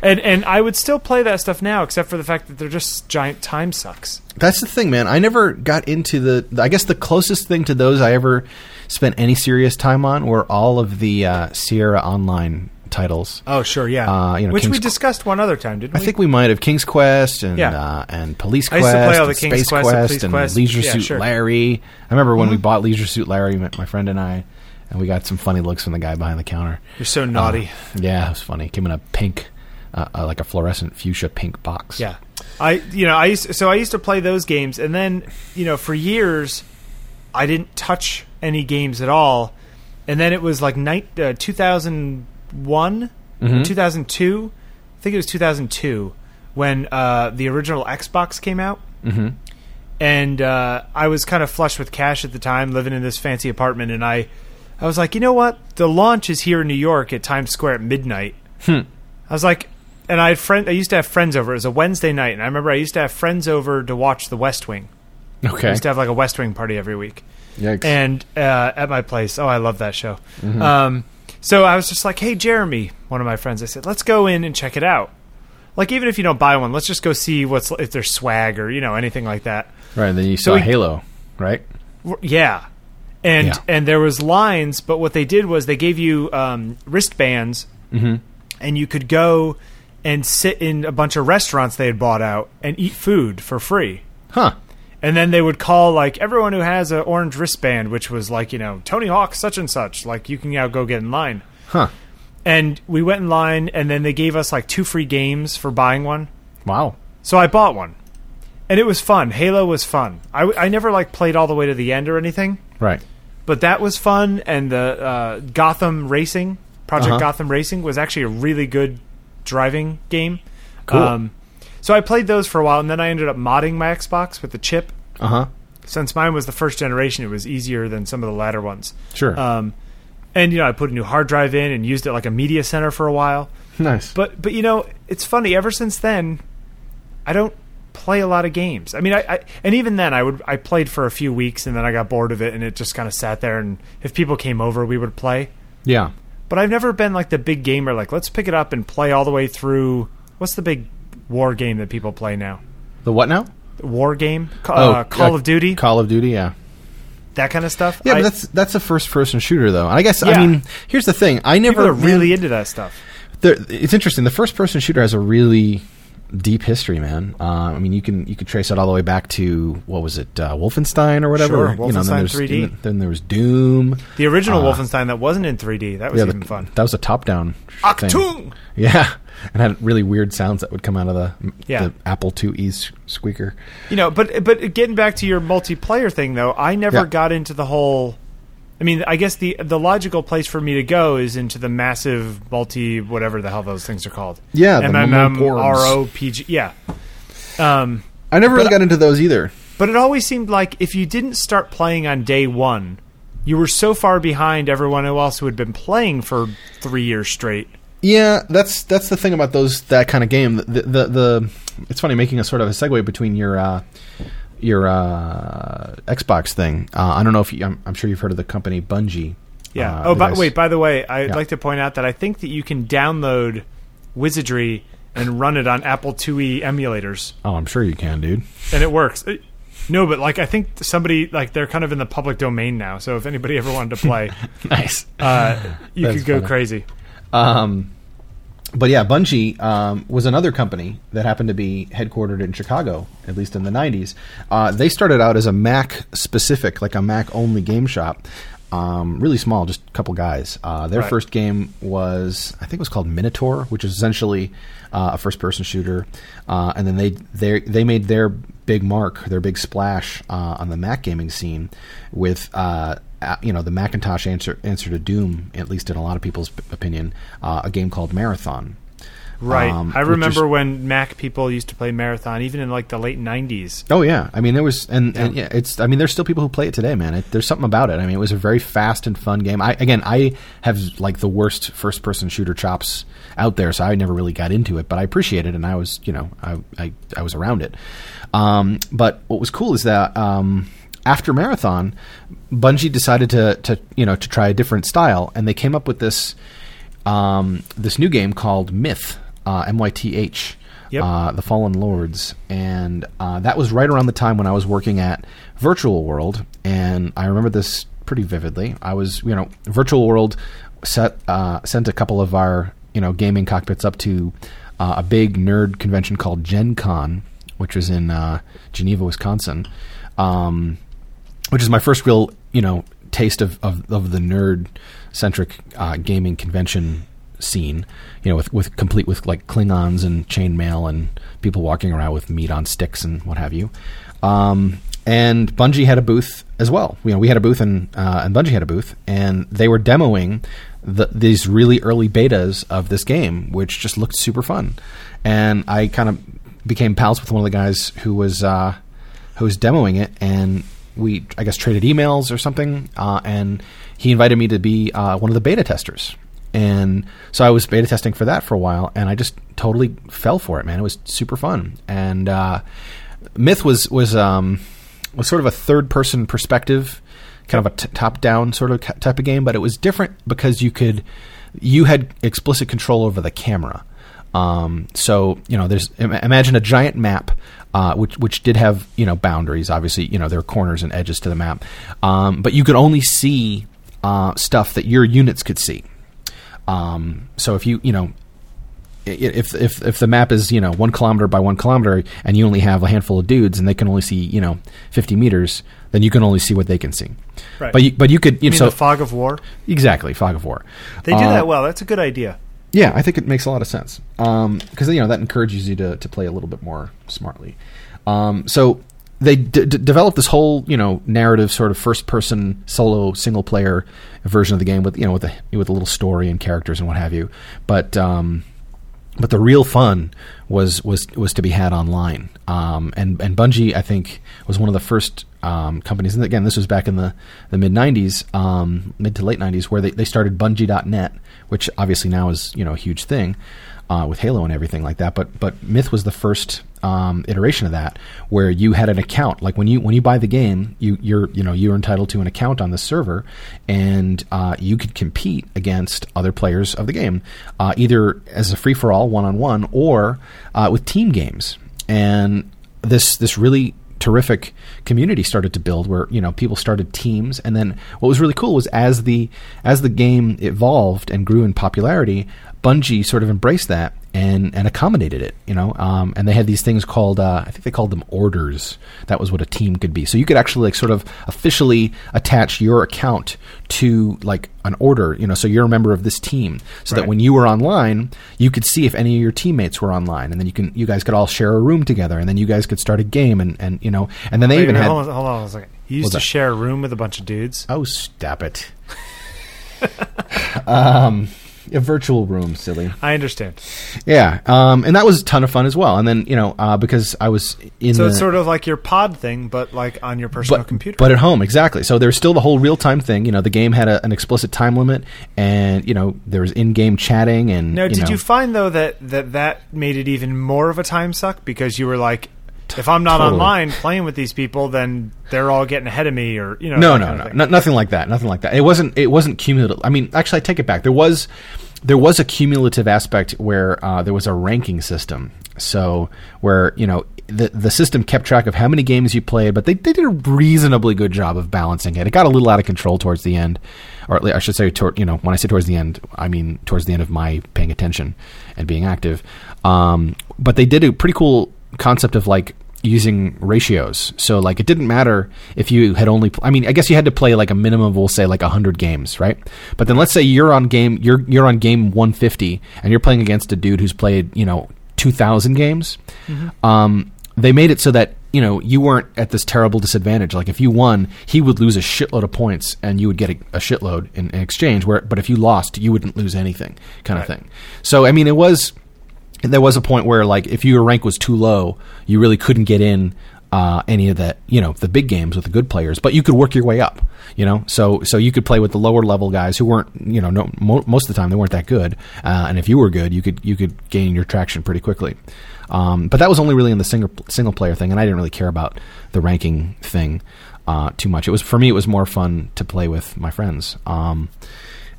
and and I would still play that stuff now, except for the fact that they're just giant time sucks. That's the thing, man. I never got into the. I guess the closest thing to those I ever spent any serious time on were all of the uh, Sierra Online titles. Oh, sure, yeah. Uh, you know, Which we discussed one other time, didn't we? I think we might have King's Quest and Yeah. uh, and Police I Quest, used to play all the King's Space Quest and and Quest. Leisure Yeah, Suit sure. Mm-hmm. Larry. I remember when we bought Leisure Suit Larry, my friend and I, and we got some funny looks from the guy behind the counter. You're so naughty. Uh, yeah, it was funny. Came in a pink, uh, uh, like a fluorescent fuchsia pink box. Yeah, I you know I used so I used to play those games, and then you know for years I didn't touch any games at all, and then it was like night uh, two thousand one, Mhm. two thousand two, I think it was two thousand two when uh, the original Xbox came out, hmm and uh, I was kind of flush with cash at the time, living in this fancy apartment, and I I was like, you know what, the launch is here in New York at Times Square at midnight. Hmm. I was like, and I had friend. I used to have friends over. It was a Wednesday night, and I remember I used to have friends over to watch The West Wing. I Okay. used to have like a West Wing party every week, Yikes. and uh, at my place. Oh, I love that show. Mm-hmm. Um, so I was just like, "Hey, Jeremy," one of my friends. I said, "Let's go in and check it out." Like, even if you don't buy one, let's just go see what's if there's swag or you know anything like that. right. And then you So saw we- Halo, right? W- Yeah. And Yeah. and there was lines, but what they did was they gave you um, wristbands, Mm-hmm. and you could go and sit in a bunch of restaurants they had bought out and eat food for free. Huh. And then they would call like everyone who has an orange wristband, which was like you know Tony Hawk such and such. Like you can now go get in line. Huh. And we went in line, and then they gave us like two free games for buying one. Wow. So I bought one, and it was fun. Halo was fun. I, I never like played all the way to the end or anything, Right. but that was fun. And the uh, Gotham Racing Project Uh-huh. Gotham Racing was actually a really good driving game. Cool. so I played those for a while, and then I ended up modding my Xbox with the chip. Uh huh. Since mine was the first generation, it was easier than some of the latter ones. Sure. Um, and you know, I put a new hard drive in and used it like a media center for a while. nice. But but you know, it's funny. Ever since then, I don't play a lot of games. I mean, I, I and even then, I would I played for a few weeks and then I got bored of it and it just kind of sat there. And if people came over, we would play. yeah. But I've never been like the big gamer. Like, let's pick it up and play all the way through. What's the big war game that people play now? The what now? War game, uh, Call uh, of Duty, Call of Duty. Yeah. that kind of stuff. Yeah, I, but that's that's a first person shooter though. I guess Yeah. I mean, here's the thing. I never really into that stuff. there, it's interesting. The first person shooter has a really deep history, man. Uh, I mean, you can you could trace it all the way back to what was it, uh, Wolfenstein or whatever. Sure, you know, Wolfenstein then there's 3D. Then there was Doom. The original Uh, Wolfenstein that wasn't in 3D that was Yeah, even the- fun. that was a top down. Achtung! Yeah, and had really weird sounds that would come out of the Yeah. the Apple IIe squeaker. You know, but but getting back to your multiplayer thing though, I never Yeah. got into the whole. I mean, I guess the the logical place for me to go is into the massive multi whatever the hell those things are called. Yeah, the MMORPG. Yeah. Um, I never really got into those either. but it always seemed like if you didn't start playing on day one, you were so far behind everyone else who had been playing for three years straight. Yeah, that's that's the thing about those that kind of game. The the, the it's funny making a sort of a segue between your uh, your uh, Xbox thing. Uh, I don't know if you, I'm, I'm sure you've heard of the company Bungie. Yeah. Uh, oh, but wait. By the way, I'd Yeah. like to point out that I think that you can download Wizardry and run it on Apple IIe emulators, Oh, I'm sure you can, dude. and it works. Uh, No, but like I think somebody like they're kind of in the public domain now. So if anybody ever wanted to play, nice. uh, you That's could go funny. crazy. Um, but yeah, Bungie um, was another company that happened to be headquartered in Chicago, at least in the 90s. Uh, they started out as a Mac specific, like a Mac only game shop. Um, really small, just a couple guys. Uh, their Right. first game was, I think it was called Minotaur, which is essentially uh, a first person shooter. Uh, and then they they they made their big mark, their big splash uh, on the Mac gaming scene with uh, uh, you know the Macintosh answer answer to Doom, at least in a lot of people's opinion, uh, a game called Marathon. Right. Um, I remember is- when Mac people used to play Marathon, even in like the late '90s. Oh yeah, I mean there was, and and yeah, it's. I mean there's still people who play it today, man. It, there's something about it. I mean it was a very fast and fun game. I again I have like the worst first person shooter chops out there, so I never really got into it, but I appreciate it, and I was you know I I, I was around it. Um, but what was cool is that um, after Marathon, Bungie decided to to you know to try a different style, and they came up with this um, this new game called Myth, uh, M Y T H Yep. uh, the Fallen Lords, and uh, that was right around the time when I was working at Virtual World, and I remember this pretty vividly. I was, you know, Virtual World set uh, sent a couple of our, you know, gaming cockpits up to uh, a big nerd convention called Gen Con, which was in uh, Geneva, Wisconsin. Um, which is my first real, you know, taste of, of, of the nerd centric uh, gaming convention scene. You know, with with complete with like Klingons and chainmail and people walking around with meat on sticks and what have you. Um, and Bungie had a booth as well. You know, we had a booth and uh, and Bungie had a booth, and they were demoing the, these really early betas of this game, which just looked super fun. And I kind of became pals with one of the guys who was uh, who was demoing it, and we I guess traded emails or something, uh, and he invited me to be uh, one of the beta testers. And so I was beta testing for that for a while, and I just totally fell for it, man. It was super fun. And uh, Myth was was um, was sort of a third person perspective, kind of a t- top down sort of type of game, but it was different because you could you had explicit control over the camera. Um, so you know, there's imagine a giant map, uh, which which did have you know boundaries. Obviously, you know there are corners and edges to the map, um, but you could only see uh, stuff that your units could see. Um, so if you you know if if if the map is you know one kilometer by one kilometer and you only have a handful of dudes and they can only see you know fifty meters, then you can only see what they can see. Right. But you, but you could you You know mean so the fog of war? exactly fog of war. They do Uh, that well. That's a good idea. Yeah, I think it makes a lot of sense because you know that encourages you to, to play a little bit more smartly. Um, so they d- d- developed this whole you know narrative sort of first person solo single player version of the game with you know with a with a little story and characters and what have you. But um, but the real fun was was was to be had online. Um, and and Bungie, I think, was one of the first um, companies. And again, this was back in the, the mid '90s, um, mid to late '90s, where they, they started Bungie.net, which obviously now is you know a huge thing uh, with Halo and everything like that. But but Myth was the first um, iteration of that, where you had an account. Like when you when you buy the game, you you're you know you're entitled to an account on the server, and uh, you could compete against other players of the game, uh, either as a free for all one on one or uh, with team games. And this this really terrific community started to build where you know people started teams and then what was really cool was as the as the game evolved and grew in popularity Bungie sort of embraced that and and accommodated it you know um, and they had these things called uh, I think they called them orders that was what a team could be so you could actually like sort of officially attach your account to like an order you know so you're a member of this team so that when you were online you could see if any of your teammates were online and then you can you guys could all share a room together and then you guys could start a game and and you know and then they Wait, even wait, had hold, on, hold on a second. You used to that? share a room with a bunch of dudes. oh stop it um a virtual room silly. I understand. yeah um and that was a ton of fun as well. And then you know uh because i was in So the it's sort of like your pod thing, but like on your personal but, computer. but at home exactly. So there's still the whole real time thing. You know the game had a, an explicit time limit and you know there was in-game chatting and now, you did know, you find though that, that that made it even more of a time suck? Because you were like, if I'm not Totally. online playing with these people, then they're all getting ahead of me, or you know, no no no, no nothing like that. Nothing like that. It wasn't it wasn't cumulative. I mean actually i take it back. There was there was a cumulative aspect where uh, there was a ranking system. So where you know the the system kept track of how many games you played but they, they did a reasonably good job of balancing it. It got a little out of control towards the end or i should say toward, you know when i say towards the end i mean towards the end of my paying attention and being active. Um, but they did a pretty cool concept of like using ratios. So like it didn't matter if you had only I mean I guess you had to play like a minimum of we'll say like 100 games, right? But then let's say you're on game you're you're on game 150 and you're playing against a dude who's played, you know, 2000 games. Um they made it so that you know you weren't at this terrible disadvantage. Like if you won, he would lose a shitload of points, and you would get a, a shitload in, in exchange. Where, but if you lost, you wouldn't lose anything, kind of Right. thing. So I mean, it was and there was a point where like if your rank was too low, you really couldn't get in uh, any of the you know the big games with the good players, but you could work your way up. You know, so so you could play with the lower level guys who weren't you know no, mo- most of the time they weren't that good, uh, and if you were good, you could you could gain your traction pretty quickly. Um, but that was only really in the single single player thing, and I didn't really care about the ranking thing uh, too much. It was for me, it was more fun to play with my friends. Um,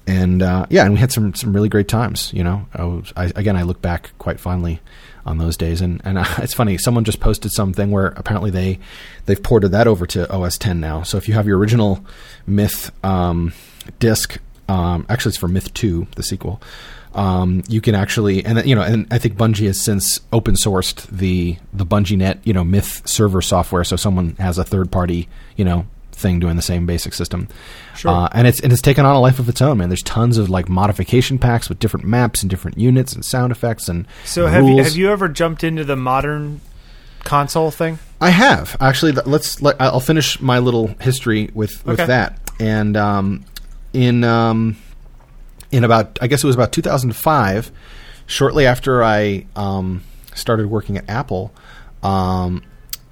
and uh, yeah, and we had some some really great times. You know, I was, I, again, I look back quite fondly on those days, and and uh, it's funny. Someone just posted something where apparently they they've ported that over to OS 10 now. So if you have your original Myth um, disc, um, actually it's for Myth 2, the sequel. Um, you can actually, and you know, and I think Bungie has since open sourced the the BungieNet, you know, Myth server software, so someone has a third party, you know, thing doing the same basic system. Sure. Uh, and it's and it's taken on a life of its own, man. There's tons of like modification packs with different maps and different units and sound effects and So have you, have you ever jumped into the modern console thing? I have actually. Let's let I'll finish my little history with with Okay. that. And um, in um, in about I guess it was about 2005, shortly after I um, started working at Apple, um,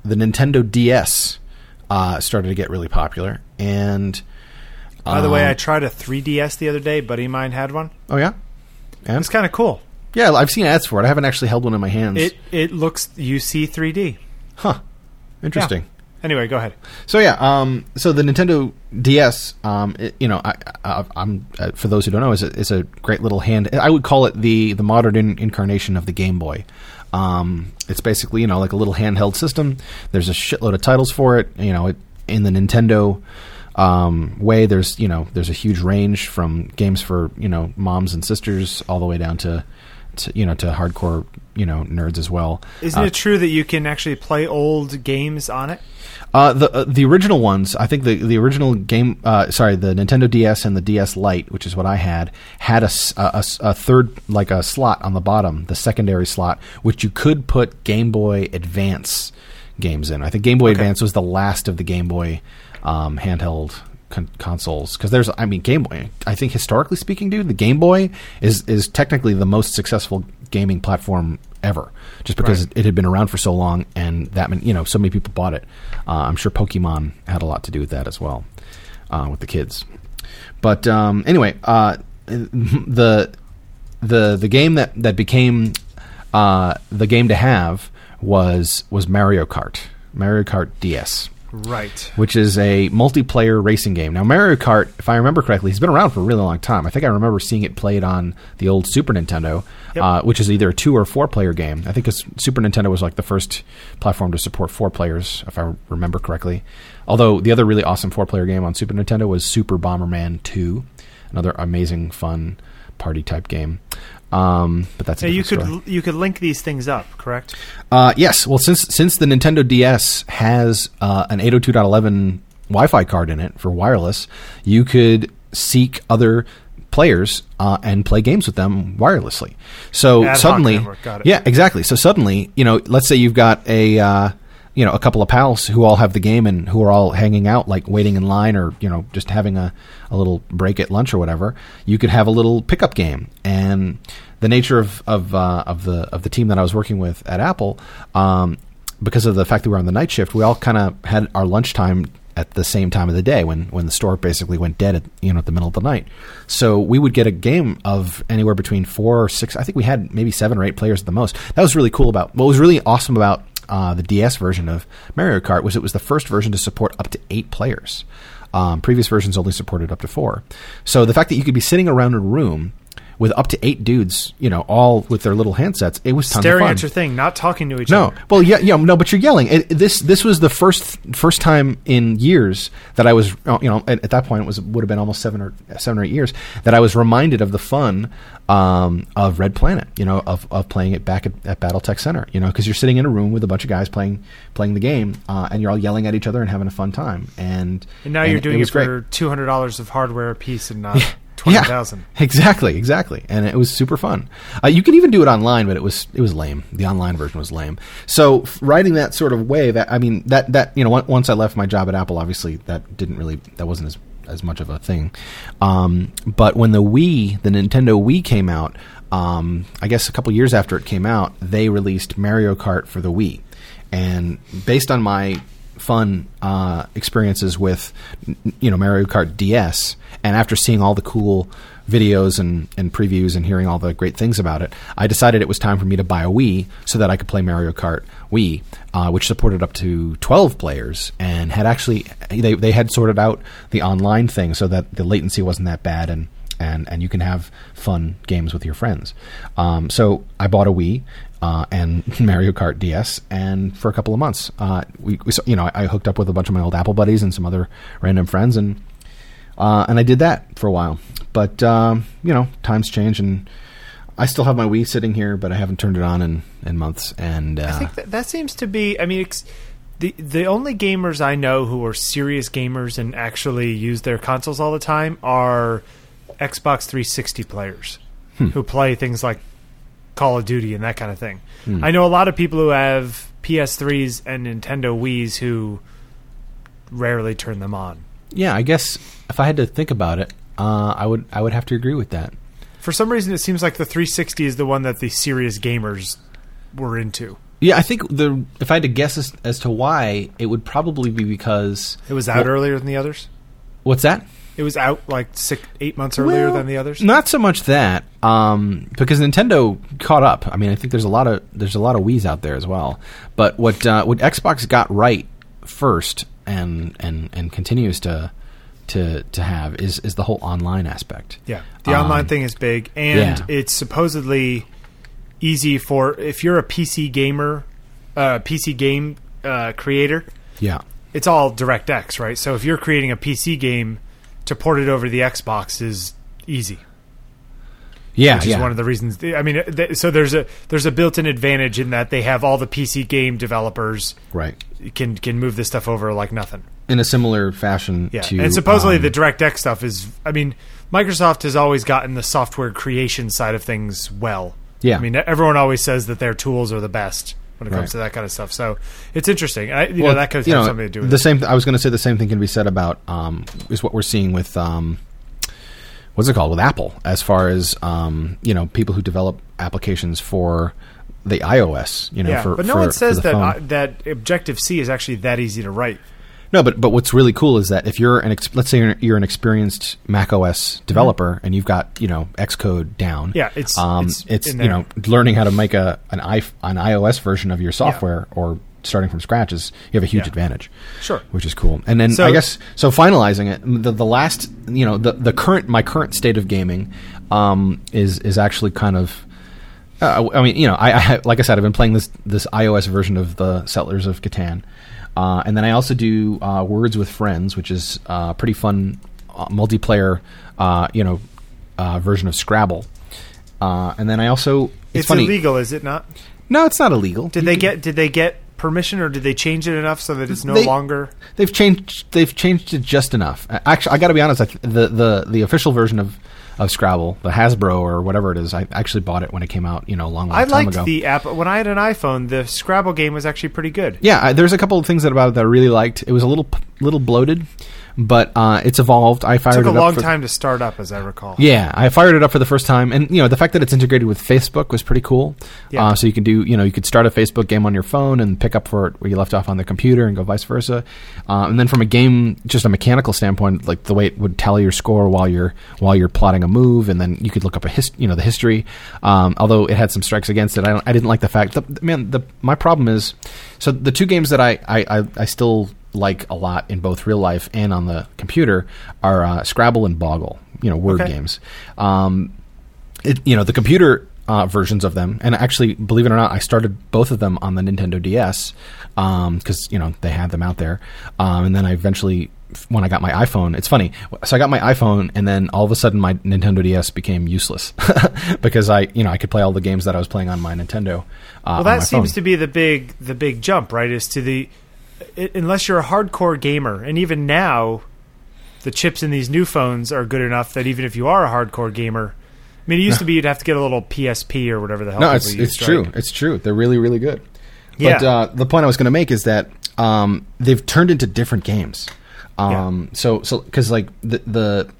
the Nintendo DS uh, started to get really popular. And By the way, um, I tried a 3DS the other day. Buddy of mine had one. oh yeah, and It's kind of cool. yeah, I've seen ads for it. I haven't actually held one in my hands. It it looks you see 3D. huh? Interesting. Anyway, go ahead. So yeah, um, so the Nintendo DS, um, it, you know, I, I, I'm uh, for those who don't know, is a, is a great little hand. I would call it the the modern in, incarnation of the Game Boy. Um, it's basically you know like a little handheld system. There's a shitload of titles for it. You know, it, in the Nintendo um, way, there's you know there's a huge range from games for you know moms and sisters all the way down to to, you know to hardcore you know nerds as well. Isn't Uh, it true that you can actually play old games on it? Uh, the uh, the original ones, I think the the original game, uh, sorry, the Nintendo DS and the DS Lite, which is what I had, had a a third like a slot on the bottom, the secondary slot, which you could put Game Boy Advance games in. I think Game Boy Okay. Advance was the last of the Game Boy um, handheld con- consoles because there's, I mean, Game Boy. I think historically speaking, dude, the Game Boy is is technically the most successful gaming platform ever, just because Right. it had been around for so long and that many, you know, so many people bought it. Uh, I'm sure Pokemon had a lot to do with that as well, uh, with the kids. But um, anyway, uh, the the the game that that became uh, the game to have was was Mario Kart, Mario Kart DS Right. which is a multiplayer racing game. Now, Mario Kart, if I remember correctly, has been around for a really long time. I think I remember seeing it played on the old Super Nintendo, Yep. uh, which is either a two or four player game. I think Super Nintendo was like the first platform to support four players, if I remember correctly. Although the other really awesome four player game on Super Nintendo was Super Bomberman 2, another amazing, fun party type game. Um, but that's you could story. you could link these things up, correct? Uh, yes. Well, since since the Nintendo DS has uh, an 802.11 Wi-Fi card in it for wireless, you could seek other players uh, and play games with them wirelessly. So Ad suddenly, yeah, exactly. So suddenly, you know, let's say you've got a uh, you know a couple of pals who all have the game and who are all hanging out, like waiting in line or you know just having a, a little break at lunch or whatever. You could have a little pickup game and the nature of of uh, of the of the team that I was working with at Apple, um, because of the fact that we were on the night shift, we all kind of had our lunchtime at the same time of the day when when the store basically went dead at you know at the middle of the night. So we would get a game of anywhere between four or six. I think we had maybe seven or eight players at the most. That was really cool about. What was really awesome about uh, the DS version of Mario Kart was it was the first version to support up to eight players. Um, previous versions only supported up to four. So the fact that you could be sitting around a room with up to eight dudes, you know, all with their little handsets, it was tons Staring at your thing, not talking to each No, other. well, yeah, yeah, no, but you're yelling. It, this this was the first first time in years that I was, uh, you know, at, at that point it was would have been almost seven or seven or eight years that I was reminded of the fun um, of Red Planet. You know, of, of playing it back at, at BattleTech Center. You know, because you're sitting in a room with a bunch of guys playing playing the game, uh, and you're all yelling at each other and having a fun time. And And now you're doing it, great. for two hundred dollars of hardware a piece and not twenty thousand. Exactly, exactly, and it was super fun. Uh, you can even do it online, but it was it was lame. The online version was lame. So writing that sort of way, that I mean, that that you know, once I left my job at Apple, obviously that didn't really that wasn't as as much of a thing. Um, but when the Wii, the Nintendo Wii came out, um, I guess a couple years after it came out, they released Mario Kart for the Wii, and based on my fun uh, experiences with you know Mario Kart DS, and after seeing all the cool videos and, and previews and hearing all the great things about it, I decided it was time for me to buy a Wii so that I could play Mario Kart Wii, uh, which supported up to twelve players and had actually they they had sorted out the online thing so that the latency wasn't that bad and. And, and you can have fun games with your friends. Um, so I bought a Wii uh, and Mario Kart DS, and for a couple of months, uh, we, we you know I, I hooked up with a bunch of my old Apple buddies and some other random friends, and uh, and I did that for a while. But um, you know, times change, and I still have my Wii sitting here, but I haven't turned it on in, in months. And uh, I think that, that seems to be. I mean, it's, the the only gamers I know who are serious gamers and actually use their consoles all the time are Xbox 360 players Hmm. who play things like Call of Duty and that kind of thing. Hmm. I know a lot of people who have PS3s and Nintendo Wii's who rarely turn them on. yeah, I guess if I had to think about it, uh, I would I would have to agree with that. For some reason, it seems like the 360 is the one that the serious gamers were into. Yeah, I think the if I had to guess as, as to why, it would probably be because It was out Well- earlier than the others. what's that? It was out like six, eight months earlier Well, than the others. Not so much that, um, because Nintendo caught up. I mean, I think there's a lot of there's a lot of Wii's out there as well. But what uh, what Xbox got right first and and and continues to to to have is is the whole online aspect. Yeah, the Um, online thing is big, and yeah. it's supposedly easy for if you're a PC gamer, uh, PC game uh, creator. Yeah, It's all DirectX, right? So if you're creating a PC game, to port it over to the Xbox is easy. Yeah, which is yeah. one of the reasons. I mean, th- so there's a there's a built-in advantage in that they have all the PC game developers right. can can move this stuff over like nothing. In a similar fashion Yeah, to and supposedly um, the DirectX stuff is. I mean, Microsoft has always gotten the software creation side of things well. Yeah. I mean, everyone always says that their tools are the best when it comes Right. to that kind of stuff. So it's interesting. I, you well, know, that could have know, something to do with the it. same. I was going to say the same thing can be said about um, is what we're seeing with um, what's it called with Apple as far as um, you know people who develop applications for the iOS. You know, yeah, for, but no for- one says that uh, that Objective C is actually that easy to write. No, but but what's really cool is that if you're an ex- let's say you're, you're an experienced Mac OS developer and you've got you know Xcode down, Mm-hmm. Yeah, it's- um, it's it's you know learning how to make a an i an iOS version of your software or starting from scratch is you have a huge Yeah. advantage. Sure. which is cool. And then So- I guess so. Finalizing it, the the last you know the the current my current state of gaming um, is is actually kind of. Uh, I mean, you know, I, I like I said, I've been playing this this iOS version of the Settlers of Catan, uh, and then I also do uh, Words with Friends, which is uh, pretty fun uh, multiplayer, uh, you know, uh, version of Scrabble. Uh, and then I also it's, It's, funny. illegal, is it not? No, it's not illegal. Did You they can- get did they get permission or did they change it enough so that it's no They- longer? They've changed. They've changed it just enough. Actually, I got to be honest. I th- the the the official version of of Scrabble, the Hasbro or whatever it is, I actually bought it when it came out. You know, a long, long I time liked ago. the app when I had an iPhone. The Scrabble game was actually pretty good. yeah, I, there's a couple of things that about it that I really liked. It was a little little bloated, but uh, it's evolved. I fired it Took a it long time to start up, as I recall. Yeah, I fired it up for the first time, and you know the fact that it's integrated with Facebook was pretty cool. Yeah. Uh, so you can do, you know, you could start a Facebook game on your phone and pick up for it where you left off on the computer, and go vice versa. Uh, and then from a game, just a mechanical standpoint, like the way it would tally your score while you're while you're plotting a move, and then you could look up a hist- you know, the history. Um, although it had some strikes against it, I, don't, I didn't like the fact. The, man, the my problem is, so the two games that I I, I, I still like a lot in both real life and on the computer are uh, Scrabble and Boggle. You know, word Okay. games. Um, it, you know, the computer uh, versions of them, and actually, believe it or not, I started both of them on the Nintendo DS because you know they had them out there, um, and then I eventually. When I got my iPhone, it's funny. So I got my iPhone, and then all of a sudden, my Nintendo DS became useless because I, you know, I could play all the games that I was playing on my Nintendo. Uh, Well, that seems to be the big the big jump, right? Is to the i unless you're a hardcore gamer, and even now, the chips in these new phones are good enough that even if you are a hardcore gamer, I mean, it used to be you'd have to get a little PSP or whatever the hell. No, it's used, it's true. It's true. They're really really good. Yeah. But uh, the point I was going to make is that um, they've turned into different games. Um, So so because like the the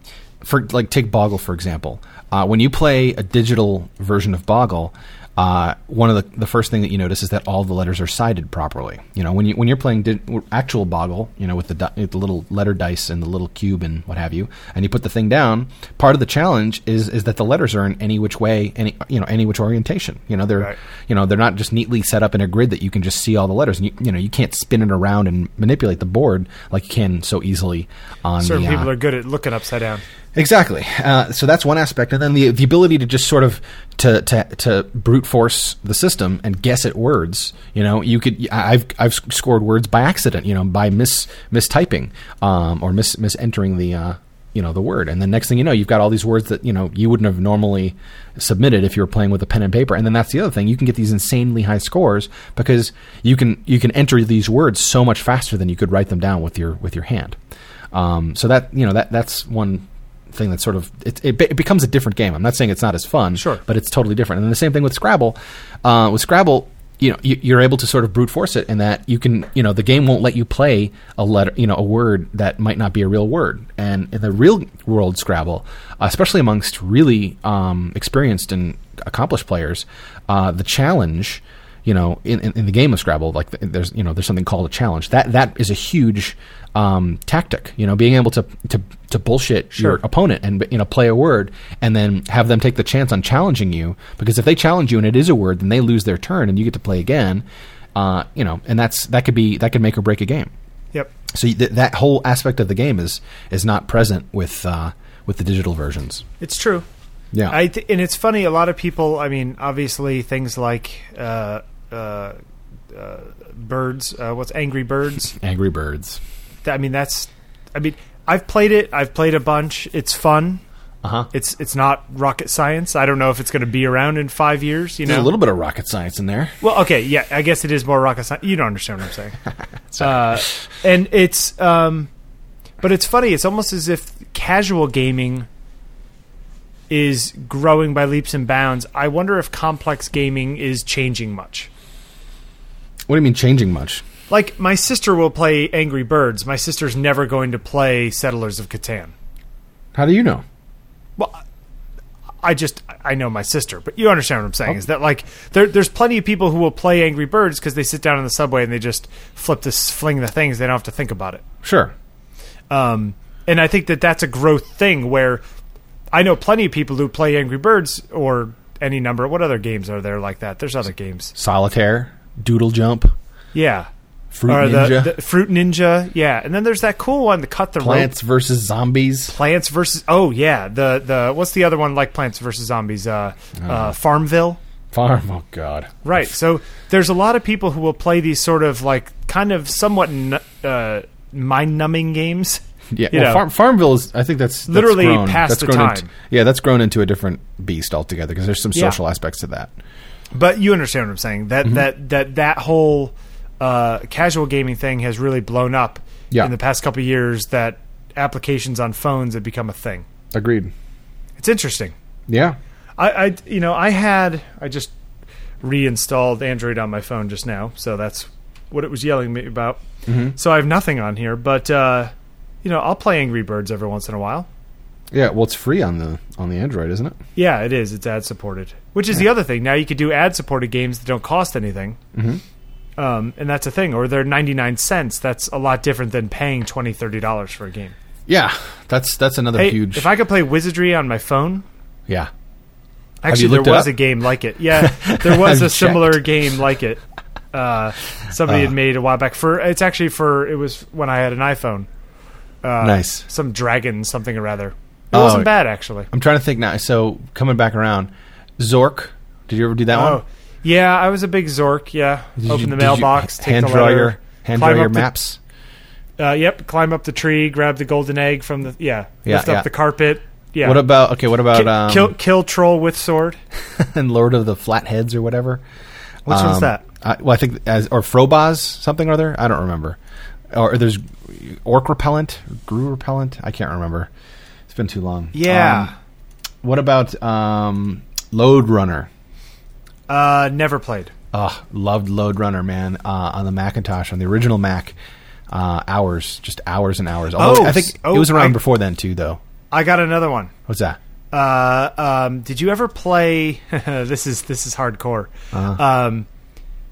for like take Boggle for example, uh, when you play a digital version of Boggle. Uh, one of the the first thing that you notice is that all the letters are sided properly. You know, when you when you're playing di- actual Boggle, you know, with the di- with the little letter dice and the little cube and what have you, and you put the thing down. Part of the challenge is is that the letters are in any which way, any you know, any which orientation. You know, they're Right. you know they're not just neatly set up in a grid that you can just see all the letters and you, you know you can't spin it around and manipulate the board like you can so easily on Certain the uh, people are good at looking upside down. exactly uh, so that's one aspect and then the the ability to just sort of to, to to brute force the system and guess at words. You know you could I've I've scored words by accident you know by mis mistyping um, or mis misentering the uh, you know the word. And then next thing you know you've got all these words that you know you wouldn't have normally submitted if you were playing with a pen and paper. And then that's the other thing. You can get these insanely high scores because you can you can enter these words so much faster than you could write them down with your with your hand. Um, so that you know that that's one thing that's sort of it, it, it becomes a different game. I'm not saying it's not as fun Sure. but it's totally different. And then the same thing with scrabble. Uh, with scrabble you know you, you're able to sort of brute force it in that you can you know the game won't let you play a letter you know a word that might not be a real word. And in the real world scrabble especially amongst really um, experienced and accomplished players uh, the challenge you know in, in, in the game of scrabble like there's you know there's something called a challenge that that is a huge um, tactic you know being able to to, to bullshit your opponent and you know play a word and then have them take the chance on challenging you because if they challenge you and it is a word then they lose their turn and you get to play again uh, you know and that's that could be that could make or break a game Yep. so th- that whole aspect of the game is is not present with uh, with the digital versions It's true. yeah I th- and it's funny. A lot of people. I mean, obviously, things like uh, uh, uh, birds. Uh, what's Angry Birds? angry birds I mean, that's. I mean, I've played it. I've played a bunch. It's fun. Uh-huh. It's it's not rocket science. I don't know if it's going to be around in five years. You There's know, a little bit of rocket science in there. well, okay, yeah, I guess it is more rocket science. You don't understand what I'm saying. uh, and it's, um, but it's funny. It's almost as if casual gaming is growing by leaps and bounds. I wonder if complex gaming is changing much. What do you mean changing much? Like my sister will play Angry Birds. My sister's never going to play Settlers of Catan. How do you know? Well, I just I know my sister, but you understand what I'm Oh. saying is that like there, there's plenty of people who will play Angry Birds because they sit down in the subway and they just flip this fling the things. They don't have to think about it. Sure. Um, and I think that that's a growth thing where I know plenty of people who play Angry Birds or any number. What other games are there like that? There's other games. Solitaire, Doodle Jump, Yeah. Fruit or Ninja, The, the Fruit Ninja. Yeah. And then there's that cool one, the Cut the Rope. Plants versus Zombies. Plants versus oh yeah the the what's the other one like Plants versus Zombies uh, uh Farmville Farm. Oh God. right so there's a lot of people who will play these sort of like kind of somewhat n- uh, mind numbing games Yeah, You well. Farm, Farmville is. I think that's, that's Literally grown, past that's the grown time. Into, yeah, that's grown into a different beast altogether because there's some Yeah. social aspects to that. But you understand what I'm saying that Mm-hmm. that that that whole uh, casual gaming thing has really blown up Yeah. in the past couple of years that applications on phones have become a thing Agreed. it's interesting Yeah. I, I you know I had I just reinstalled Android on my phone just now, so that's what it was yelling me about. Mhm. So I have nothing on here, but uh, you know I'll play Angry Birds every once in a while. Yeah. Well, it's free on the on the Android, isn't it? Yeah, it is. It's ad supported, which is the other thing. Now you could do ad supported games that don't cost anything, Mhm. um, and that's a thing. Or they're ninety nine cents. That's a lot different than paying $20, 30 dollars for a game. Yeah. That's that's another Hey, huge. if I could play Wizardry on my phone, yeah. Actually, there was a game like it. Yeah, there was a you similar checked? game like it. Uh, somebody Uh. had made a while back. For it's actually for it was when I had an iPhone. Uh, Nice. Some dragon something or rather. It Oh. wasn't bad actually. I'm trying to think now. So coming back around, Zork. Did you ever do that Oh, one? yeah, I was a big Zork. Yeah, Did open you- the you mailbox, take hand the draw your hand draw your up the- maps. Uh, yep, climb up the tree, grab the golden egg from the yeah, Yeah, lift yeah. up the carpet. Yeah, What about okay? What about um, kill kill troll with sword? and Lord of the Flatheads or whatever? Which one's Um, that? I, well, I think as or Frobozz something or other. I don't remember. Or there's Orc Repellent, Grue Repellent. I can't remember. Been too long. Yeah, Um, what about um, Lode Runner? uh, never played. Oh, loved Lode Runner, man. Uh, on the Macintosh, on the original Mac. Uh, hours, just hours and hours. Although Oh, I think oh, it was around I- before then too, though. I got another one. What's that? Uh, um, did you ever play? this is this is hardcore. Uh-huh. Um,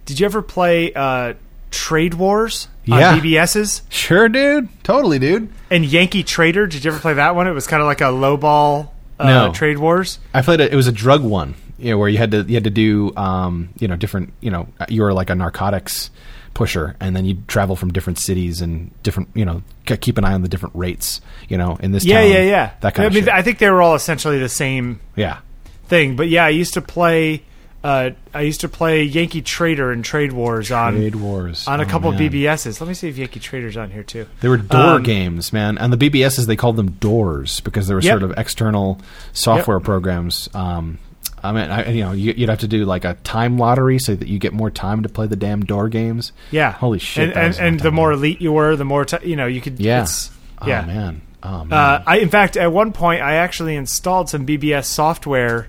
did you ever play uh, Trade Wars Yeah. on BBSs Sure, dude. Totally, dude. and Yankee Trader? Did you ever play that one? It was kind of like a lowball uh, No. Trade Wars. I played it. It was a drug one, you know, where you had to you had to do, um, you know, different, you know, you were like a narcotics pusher, and then you'd travel from different cities and different, you know, keep an eye on the different rates, you know, in this Yeah, town, yeah, yeah. that kind I of mean, shit. I think they were all essentially the same yeah, thing. But yeah, I used to play. Uh, I used to play Yankee Trader and Trade Wars on Trade Wars on a Oh, couple man. BBSs. Let me see if Yankee Trader's on here too. They were door Um, games, man. And the BBSs they called them doors because they were Yep. sort of external software programs. Um, I mean, I, you know, you, you'd have to do like a time lottery so that you get more time to play the damn door games. Yeah, Holy shit, And and, was a long and the more elite you were, the more t- you know you could. Yeah. it's- Oh yeah. man. Oh man. Uh, I, in fact, at one point, I actually installed some BBS software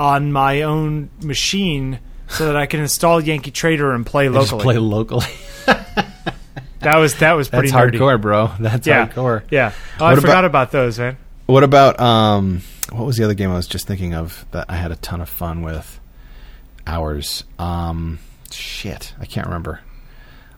on my own machine so that I can install Yankee Trader and play Just locally. play locally. that was that was pretty That's nerdy. hardcore, bro. That's Yeah, hardcore. yeah. Oh, I What forgot about- about those, man. What about um? What was the other game I was just thinking of that I had a ton of fun with? Hours. Um, shit, I can't remember.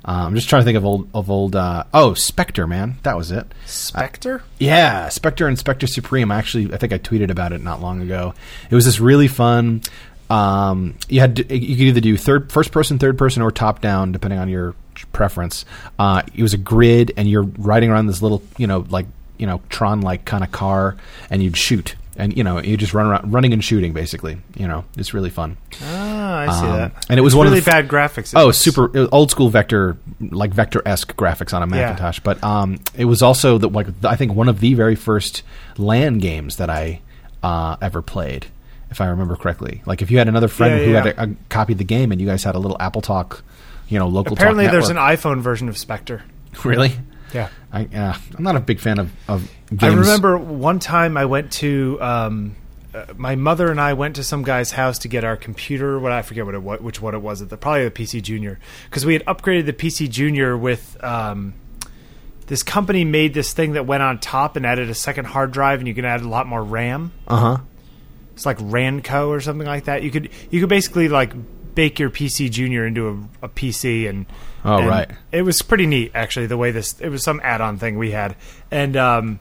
Uh, I'm just trying to think of old of old. Uh, oh, Spectre, man, that was it. Spectre. Yeah, Spectre and Spectre Supreme. Actually, I think I tweeted about it not long ago. It was this really fun. Um, you had to, you could either do third, first person, third person, or top down, depending on your preference. Uh, it was a grid, and you're riding around this little, you know, like you know, Tron like kind of car, and you'd shoot, and you know, you just run around, running and shooting, basically. You know, it's really fun. Ah, I see Um, that. and it was It's one of really the f- bad graphics. Oh, super it was old school vector, like vector esque graphics on a Yeah. Macintosh. But um, it was also the like I think one of the very first LAN games that I uh, ever played, if I remember correctly. Like if you had another friend Yeah, who yeah, had a, a copied the game and you guys had a little Apple Talk, you know, local. Apparently, there's an iPhone version of Spectre. really. Yeah. I, uh, I'm not a big fan of, of games. I remember one time I went to um, uh, my mother and I went to some guy's house to get our computer. What I forget what it what, which one it was. The probably the PC Junior because we had upgraded the PC Junior with. Um, this company made this thing that went on top and added a second hard drive, and you can add a lot more RAM. Uh huh. It's like Ranco or something like that. You could you could basically like bake your PC Junior into a, a PC and Oh, and right. It was pretty neat actually the way this it was some add-on thing we had and um,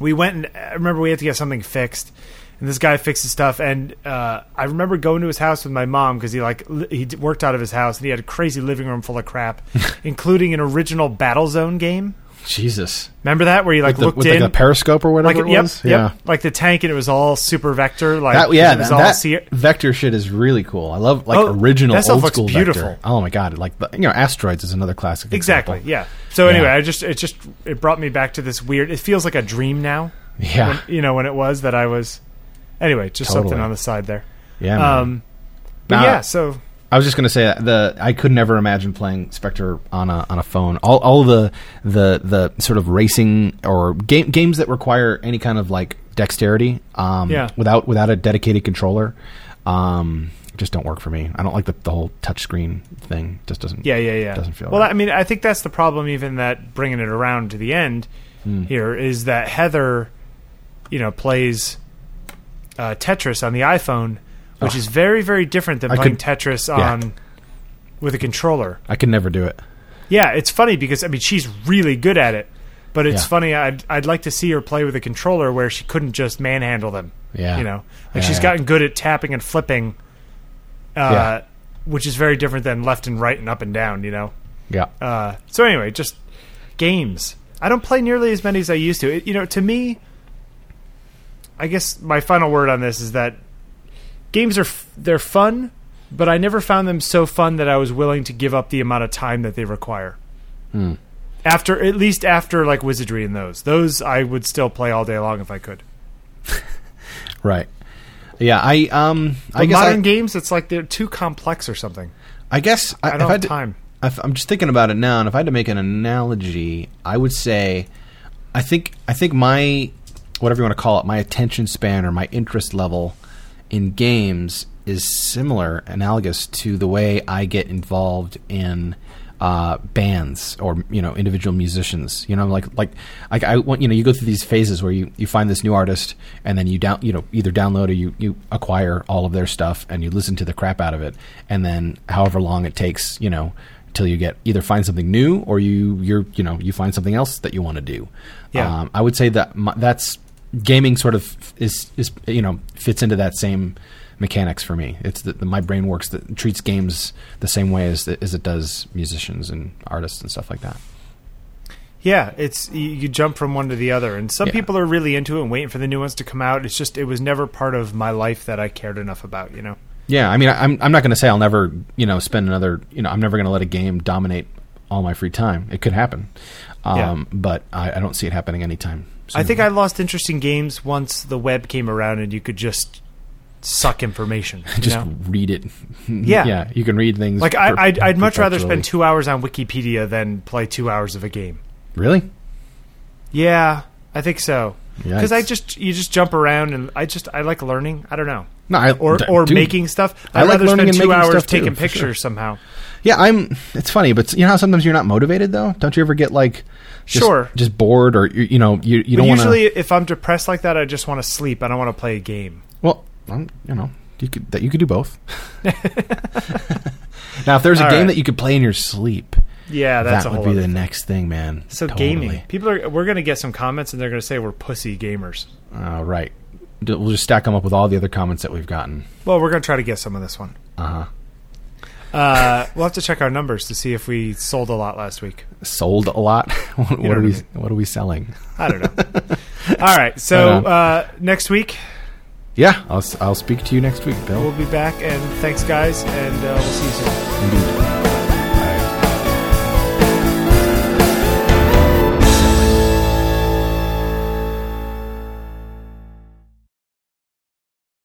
we went and I remember we had to get something fixed and this guy fixed the stuff and uh, I remember going to his house with my mom because he like li- he worked out of his house and he had a crazy living room full of crap including an original Battle Zone game. Jesus. Remember that where you like With the, looked with in like the periscope or whatever like it was. yep, Yeah. like the tank and it was all super vector like That, yeah, it was that, all that se- vector shit is really cool. I love like Oh, original that old looks school beautiful. vector. Oh my god! Like you know, asteroids is another classic. Exactly. example. Yeah. So anyway, Yeah. I just it just it brought me back to this weird. It feels like a dream now. Yeah. When, you know when it was that I was. Anyway, just something on the side there. Yeah. man. Um, but Now- yeah. So I was just going to say that the I could never imagine playing Spectre on a on a phone. All all the the the sort of racing or game games that require any kind of like dexterity, um, Yeah. without without a dedicated controller, um, just don't work for me. I don't like the the whole touchscreen thing. Just doesn't. yeah, yeah, yeah. Doesn't feel well. right. I mean, I think that's the problem. Even that bringing it around to the end Hmm. here is that Heather, you know, plays uh, Tetris on the iPhone, which Oh. is very very different than I playing could- Tetris yeah. on with a controller. I could never do it. Yeah, it's funny because I mean she's really good at it, but it's Yeah. funny. I'd I'd like to see her play with a controller where she couldn't just manhandle them. Yeah. you know, like Yeah, she's gotten good at tapping and flipping, uh, Yeah. which is very different than left and right and up and down. You know. Yeah. Uh, so anyway, just games. I don't play nearly as many as I used to. It, you know, to me, I guess my final word on this is that games are f- they're fun, but I never found them so fun that I was willing to give up the amount of time that they require. Hmm. After at least after like Wizardry and those, those I would still play all day long if I could. Right. Yeah. I um. I guess modern I, games, it's like they're too complex or something. I guess I, I don't have time. if- I'm just thinking about it now, and if I had to make an analogy, I would say, I think I think my whatever you want to call it, my attention span or my interest level in games is similar, analogous to the way I get involved in uh, bands or you know individual musicians. You know, like like like I want you know you go through these phases where you, you find this new artist and then you down you know either download or you you acquire all of their stuff and you listen to the crap out of it and then however long it takes you know till you get either find something new or you you're you know you find something else that you want to do. Yeah. Um, I would say that my, that's gaming sort of is is you know fits into that same mechanics for me. It's that my brain works that treats games the same way as as it does musicians and artists and stuff like that. Yeah, it's you, you jump from one to the other, and some Yeah. people are really into it and waiting for the new ones to come out. It's just it was never part of my life that I cared enough about. You know. Yeah, I mean, I'm I'm not going to say I'll never you know spend another you know I'm never going to let a game dominate all my free time. It could happen, um, Yeah. but I, I don't see it happening anytime. Soon. I think I lost interest in games once the web came around and you could just suck information. Just know? read it. Yeah. yeah, you can read things. Like I, per- I'd, I'd much rather spend two hours on Wikipedia than play two hours of a game. Really? Yeah, I think so. Because I just you just jump around and I just I like learning. I don't know. No, I, Or or dude, making stuff. I I'd like rather learning spend and two making hours stuff, too, taking for pictures sure. somehow. Yeah, I'm. It's funny, but you know how sometimes you're not motivated though. Don't you ever get like, just, Sure. just bored, or you, you know, you you don't want to. usually, if I'm depressed like that, I just want to sleep. I don't want to play a game. Well, um, you know, you could that you could do both. now, if there's a All game right. that you could play in your sleep, Yeah, that would be the thing. next thing, man. So Totally. gaming, people are we're gonna get some comments and they're gonna say we're pussy gamers. all right We'll just stack them up with all the other comments that we've gotten. Well, we're gonna try to get some of this one. Uh huh. Uh, we'll have to check our numbers to see if we sold a lot last week. Sold a lot. what, know what are I we? mean. What are we selling? I don't know. All right, so uh, next week Yeah, I'll, I'll speak to you next week, Bill. We'll be back, and thanks, guys, and uh, we'll see you soon. Indeed.